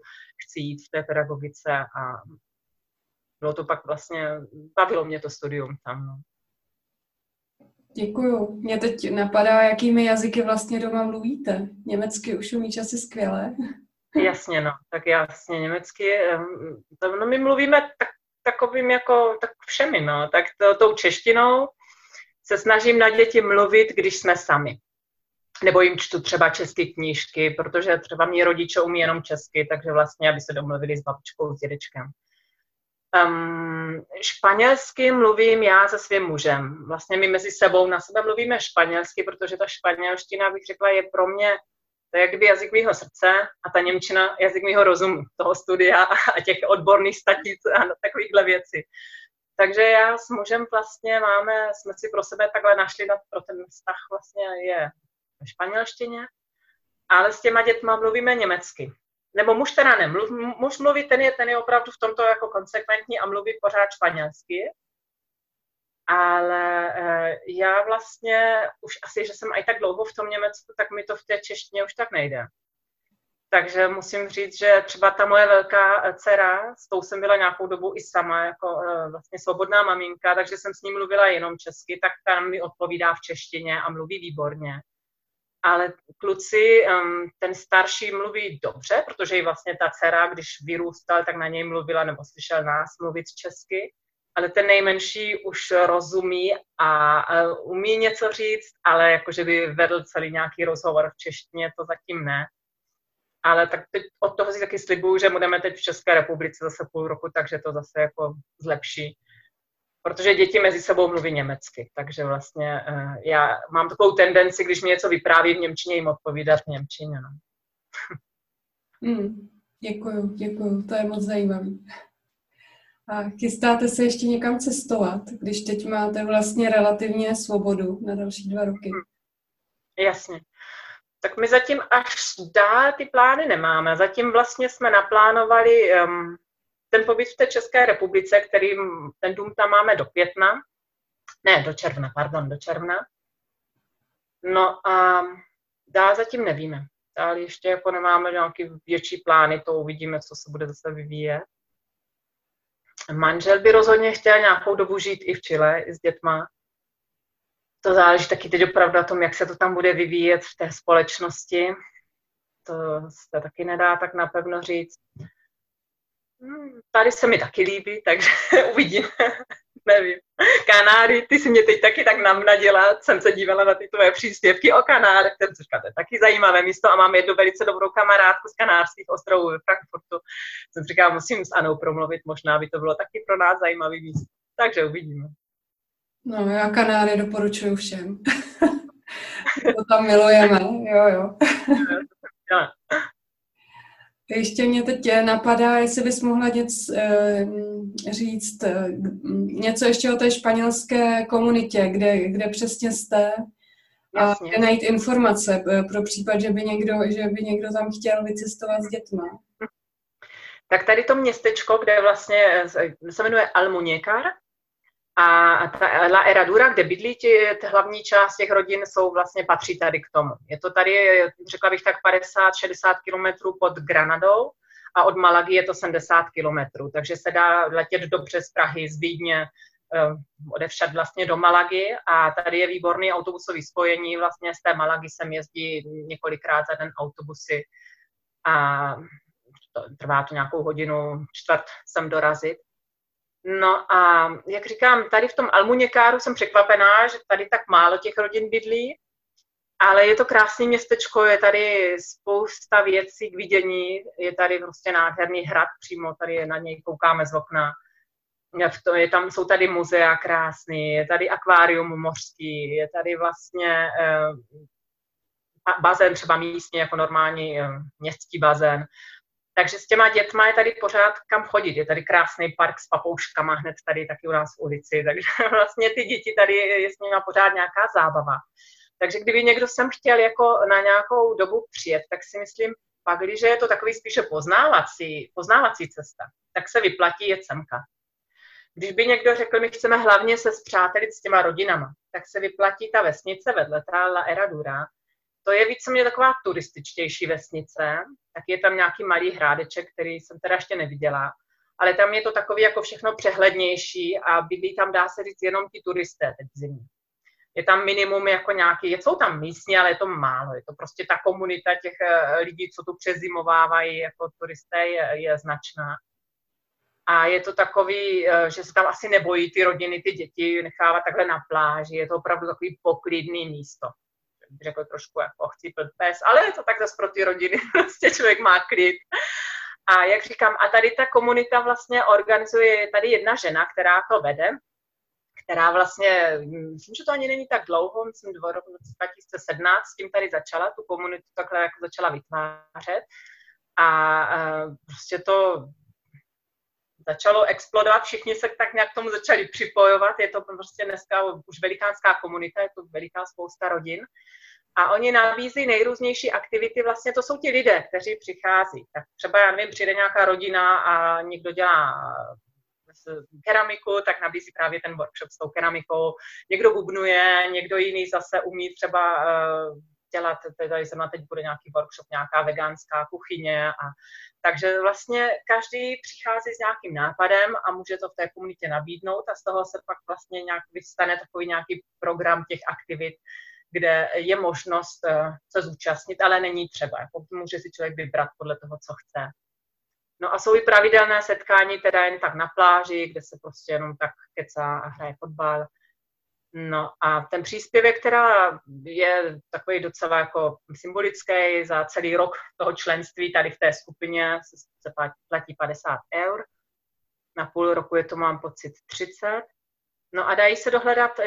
chci jít v té pedagogice a bylo to pak vlastně, bavilo mě to studium tam. No. Děkuju. Mě teď napadá, jakými jazyky vlastně doma mluvíte. Německy už umíš asi skvěle. (laughs) Jasně, no. Tak jasně, německy. No my mluvíme tak, takovým jako tak všemi, no. Tak to, tou češtinou se snažím na děti mluvit, když jsme sami nebo jim čtu třeba české knížky, protože třeba mý rodiče umí jenom česky, takže vlastně, aby se domluvili s babičkou, s dědečkem. Um, španělsky mluvím já se svým mužem. Vlastně my mezi sebou na sebe mluvíme španělsky, protože ta španělština, bych řekla, je pro mě to je jakby jazyk mého srdce a ta Němčina jazyk mého rozumu, toho studia a těch odborných static a takovýchhle věcí. Takže já s mužem vlastně máme, jsme si pro sebe takhle našli, pro ten vztah vlastně je ve španělštině, ale s těma dětma mluvíme německy. Nebo muž teda nemluv, muž mluví, ten je, ten je opravdu v tomto jako konsekventní a mluví pořád španělsky. ale uh, já vlastně už asi, že jsem i tak dlouho v tom Německu, tak mi to v té češtině už tak nejde. Takže musím říct, že třeba ta moje velká dcera, s tou jsem byla nějakou dobu i sama, jako uh, vlastně svobodná maminka, takže jsem s ní mluvila jenom česky, tak tam mi odpovídá v češtině a mluví výborně ale kluci, ten starší mluví dobře, protože i vlastně ta dcera, když vyrůstal, tak na něj mluvila nebo slyšel nás mluvit česky, ale ten nejmenší už rozumí a, a umí něco říct, ale jakože by vedl celý nějaký rozhovor v češtině, to zatím ne. Ale tak teď od toho si taky slibuju, že budeme teď v České republice zase půl roku, takže to zase jako zlepší protože děti mezi sebou mluví německy, takže vlastně uh, já mám takovou tendenci, když mi něco vypráví v Němčině, jim odpovídat v Němčině. No. Hmm, děkuju, děkuju, to je moc zajímavý. A chystáte se ještě někam cestovat, když teď máte vlastně relativně svobodu na další dva roky? Hmm. Jasně. Tak my zatím až dál ty plány nemáme. Zatím vlastně jsme naplánovali um, ten pobyt v té České republice, který ten dům tam máme do května, ne, do června, pardon, do června. No a dál zatím nevíme. Dál ještě jako nemáme nějaký větší plány, to uvidíme, co se bude zase vyvíjet. Manžel by rozhodně chtěl nějakou dobu žít i v Chile, i s dětma. To záleží taky teď opravdu na tom, jak se to tam bude vyvíjet v té společnosti. To se taky nedá tak napevno říct. Tady se mi taky líbí, takže (laughs) uvidíme. (laughs) Nevím. Kanáry, ty si mě teď taky tak namnadila, jsem se dívala na ty tvoje příspěvky o Kanárech, jsem si říkala, to je taky zajímavé místo a mám jednu velice dobrou kamarádku z Kanárských ostrovů ve Frankfurtu. Jsem říkala, musím s Anou promluvit, možná by to bylo taky pro nás zajímavý místo. Takže uvidíme. No, já Kanáry doporučuji všem. (laughs) to tam milujeme, jo, jo. Ještě mě teď napadá, jestli bys mohla něc, eh, říct eh, něco ještě o té španělské komunitě, kde, kde přesně jste? A kde najít informace eh, pro případ, že by, někdo, že by někdo tam chtěl vycestovat s dětma. Tak tady to městečko, kde vlastně se jmenuje Almuñécar, a ta La Eradura, kde bydlí ti, hlavní část těch rodin, jsou vlastně patří tady k tomu. Je to tady, řekla bych tak 50-60 kilometrů pod Granadou a od Malagy je to 70 kilometrů, takže se dá letět dobře z Prahy, z Vídně, eh, odevšad vlastně do Malagy a tady je výborný autobusový spojení, vlastně z té Malagy sem jezdí několikrát za den autobusy a to, trvá to nějakou hodinu, čtvrt sem dorazit. No a jak říkám, tady v tom Almuněkáru jsem překvapená, že tady tak málo těch rodin bydlí, ale je to krásné městečko, je tady spousta věcí k vidění, je tady prostě nádherný hrad přímo, tady na něj koukáme z okna. Je tam, jsou tady muzea krásný, je tady akvárium mořský, je tady vlastně eh, bazén třeba místní, jako normální eh, městský bazén. Takže s těma dětma je tady pořád kam chodit. Je tady krásný park s papouškama hned tady taky u nás v ulici, (laughs) takže vlastně ty děti tady je s nimi pořád nějaká zábava. Takže kdyby někdo sem chtěl jako na nějakou dobu přijet, tak si myslím, pak když je to takový spíše poznávací, poznávací cesta, tak se vyplatí jet semka. Když by někdo řekl, my chceme hlavně se zpřátelit s těma rodinama, tak se vyplatí ta vesnice vedle, ta La Eradura, to je víceméně taková turističtější vesnice, tak je tam nějaký malý hrádeček, který jsem teda ještě neviděla, ale tam je to takový jako všechno přehlednější a bydlí tam, dá se říct, jenom ti turisté teď zimní. Je tam minimum jako nějaký, jsou tam místní, ale je to málo. Je to prostě ta komunita těch eh, lidí, co tu přezimovávají jako turisté, je, je značná. A je to takový, eh, že se tam asi nebojí ty rodiny, ty děti nechávat takhle na pláži. Je to opravdu takový poklidný místo řekl trošku jako chcípl pes, ale je to tak zase pro ty rodiny, prostě člověk má klid. A jak říkám, a tady ta komunita vlastně organizuje, tady jedna žena, která to vede, která vlastně, myslím, že to ani není tak dlouho, myslím, v roku 2017 s tím tady začala, tu komunitu takhle jako začala vytvářet. A prostě to začalo explodovat, všichni se tak nějak k tomu začali připojovat, je to prostě dneska už velikánská komunita, je to veliká spousta rodin. A oni nabízí nejrůznější aktivity, vlastně to jsou ti lidé, kteří přichází. Tak třeba, já nevím, přijde nějaká rodina a někdo dělá keramiku, tak nabízí právě ten workshop s tou keramikou. Někdo bubnuje, někdo jiný zase umí třeba uh, dělat, tady zrovna teď bude nějaký workshop, nějaká veganská kuchyně. A, takže vlastně každý přichází s nějakým nápadem a může to v té komunitě nabídnout a z toho se pak vlastně nějak vystane takový nějaký program těch aktivit, kde je možnost eh, se zúčastnit, ale není třeba. Jako může si člověk vybrat podle toho, co chce. No a jsou i pravidelné setkání, teda jen tak na pláži, kde se prostě jenom tak kecá a hraje fotbal. No a ten příspěvek, která je takový docela jako symbolický za celý rok toho členství tady v té skupině se platí 50 eur. Na půl roku je to, mám pocit, 30. No a dají se dohledat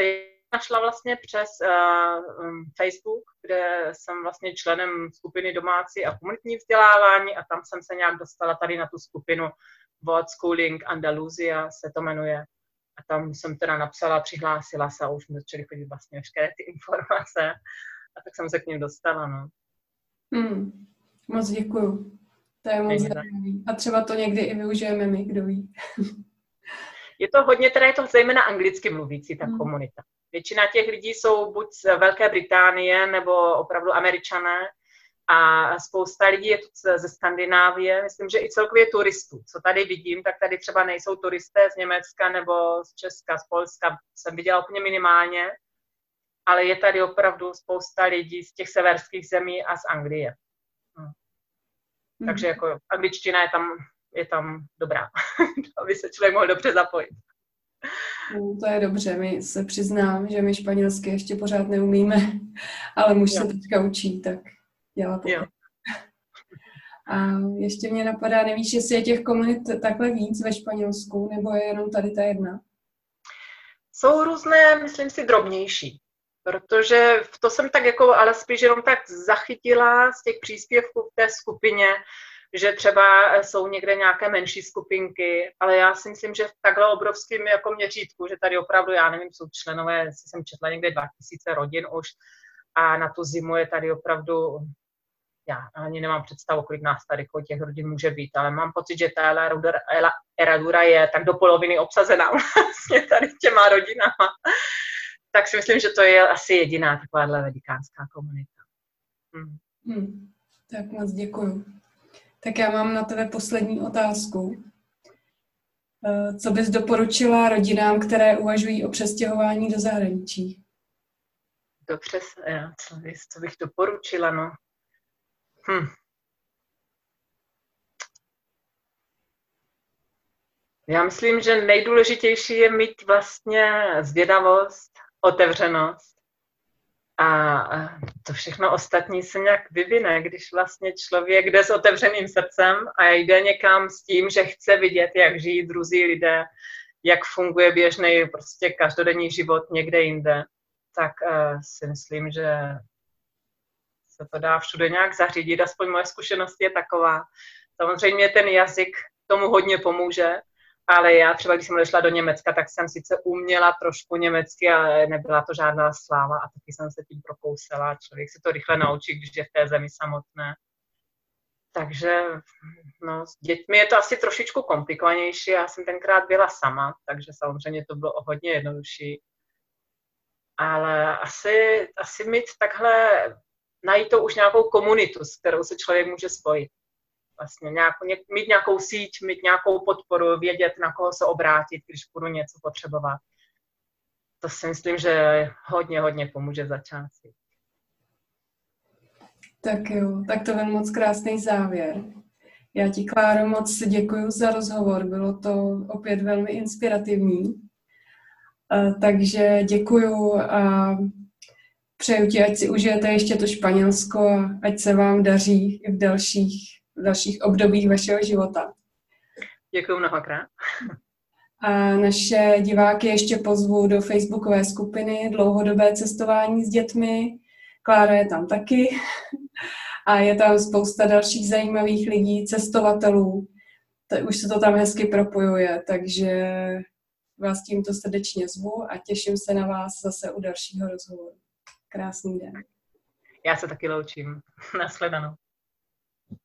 našla vlastně přes uh, Facebook, kde jsem vlastně členem skupiny domácí a komunitní vzdělávání a tam jsem se nějak dostala tady na tu skupinu World Schooling Andalusia se to jmenuje. A tam jsem teda napsala, přihlásila se a už mi začaly chodit vlastně veškeré ty informace. A tak jsem se k ním dostala, no. Hmm. Moc děkuju. To je moc zajímavý. A třeba to někdy i využijeme my, kdo ví. je to hodně, teda je to zejména anglicky mluvící, ta hmm. komunita. Většina těch lidí jsou buď z Velké Británie nebo opravdu američané a spousta lidí je tu ze Skandinávie. Myslím, že i celkově turistů. Co tady vidím, tak tady třeba nejsou turisté z Německa nebo z Česka, z Polska. Jsem viděla úplně minimálně, ale je tady opravdu spousta lidí z těch severských zemí a z Anglie. Hm. Takže jako angličtina je tam, je tam dobrá, (laughs) aby se člověk mohl dobře zapojit. No, to je dobře, my se přiznám, že my španělsky ještě pořád neumíme, (laughs) ale muž jo. se teďka učí, tak dělá pokrok. (laughs) A ještě mě napadá, nevíš, jestli je těch komunit takhle víc ve Španělsku, nebo je jenom tady ta jedna? Jsou různé, myslím si, drobnější. Protože to jsem tak jako, ale spíš jenom tak zachytila z těch příspěvků v té skupině, že třeba jsou někde nějaké menší skupinky, ale já si myslím, že v takhle obrovském jako měřítku, že tady opravdu, já nevím, jsou členové, jsem četla někde 2000 rodin už a na tu zimu je tady opravdu, já ani nemám představu, kolik nás tady kolik těch rodin může být, ale mám pocit, že ta Eradura je tak do poloviny obsazená (laughs) vlastně tady těma rodinama. Tak si myslím, že to je asi jediná takováhle vedikánská komunita. Hmm. Hmm. Tak moc děkuju. Tak já mám na tebe poslední otázku. Eh, co bys doporučila rodinám, které uvažují o přestěhování do zahraničí? Dobře, co, bych, co bych doporučila, no. Hm. Já myslím, že nejdůležitější je mít vlastně zvědavost, otevřenost a to všechno ostatní se nějak vyvine, když vlastně člověk jde s otevřeným srdcem a jde někam s tím, že chce vidět, jak žijí druzí lidé, jak funguje běžný prostě každodenní život někde jinde, tak uh, si myslím, že se to dá všude nějak zařídit, aspoň moje zkušenost je taková. Samozřejmě ten jazyk tomu hodně pomůže, ale já třeba, když jsem odešla do Německa, tak jsem sice uměla trošku německy, ale nebyla to žádná sláva a taky jsem se tím prokousela. Člověk se to rychle naučí, když je v té zemi samotné. Takže no, s dětmi je to asi trošičku komplikovanější. Já jsem tenkrát byla sama, takže samozřejmě to bylo hodně jednodušší. Ale asi, asi mít takhle, najít to už nějakou komunitu, s kterou se člověk může spojit vlastně nějakou, mít nějakou síť, mít nějakou podporu, vědět, na koho se obrátit, když budu něco potřebovat. To si myslím, že hodně, hodně pomůže začátci. Tak jo, tak to byl moc krásný závěr. Já ti, Kláro, moc děkuji za rozhovor. Bylo to opět velmi inspirativní. Takže děkuju a přeju ti, ať si užijete ještě to Španělsko a ať se vám daří i v dalších dalších obdobích vašeho života. Děkuji mnohokrát. A naše diváky ještě pozvu do facebookové skupiny Dlouhodobé cestování s dětmi. Klára je tam taky. A je tam spousta dalších zajímavých lidí, cestovatelů. To, už se to tam hezky propojuje, takže vás tímto srdečně zvu a těším se na vás zase u dalšího rozhovoru. Krásný den. Já se taky loučím. (laughs) Nasledanou.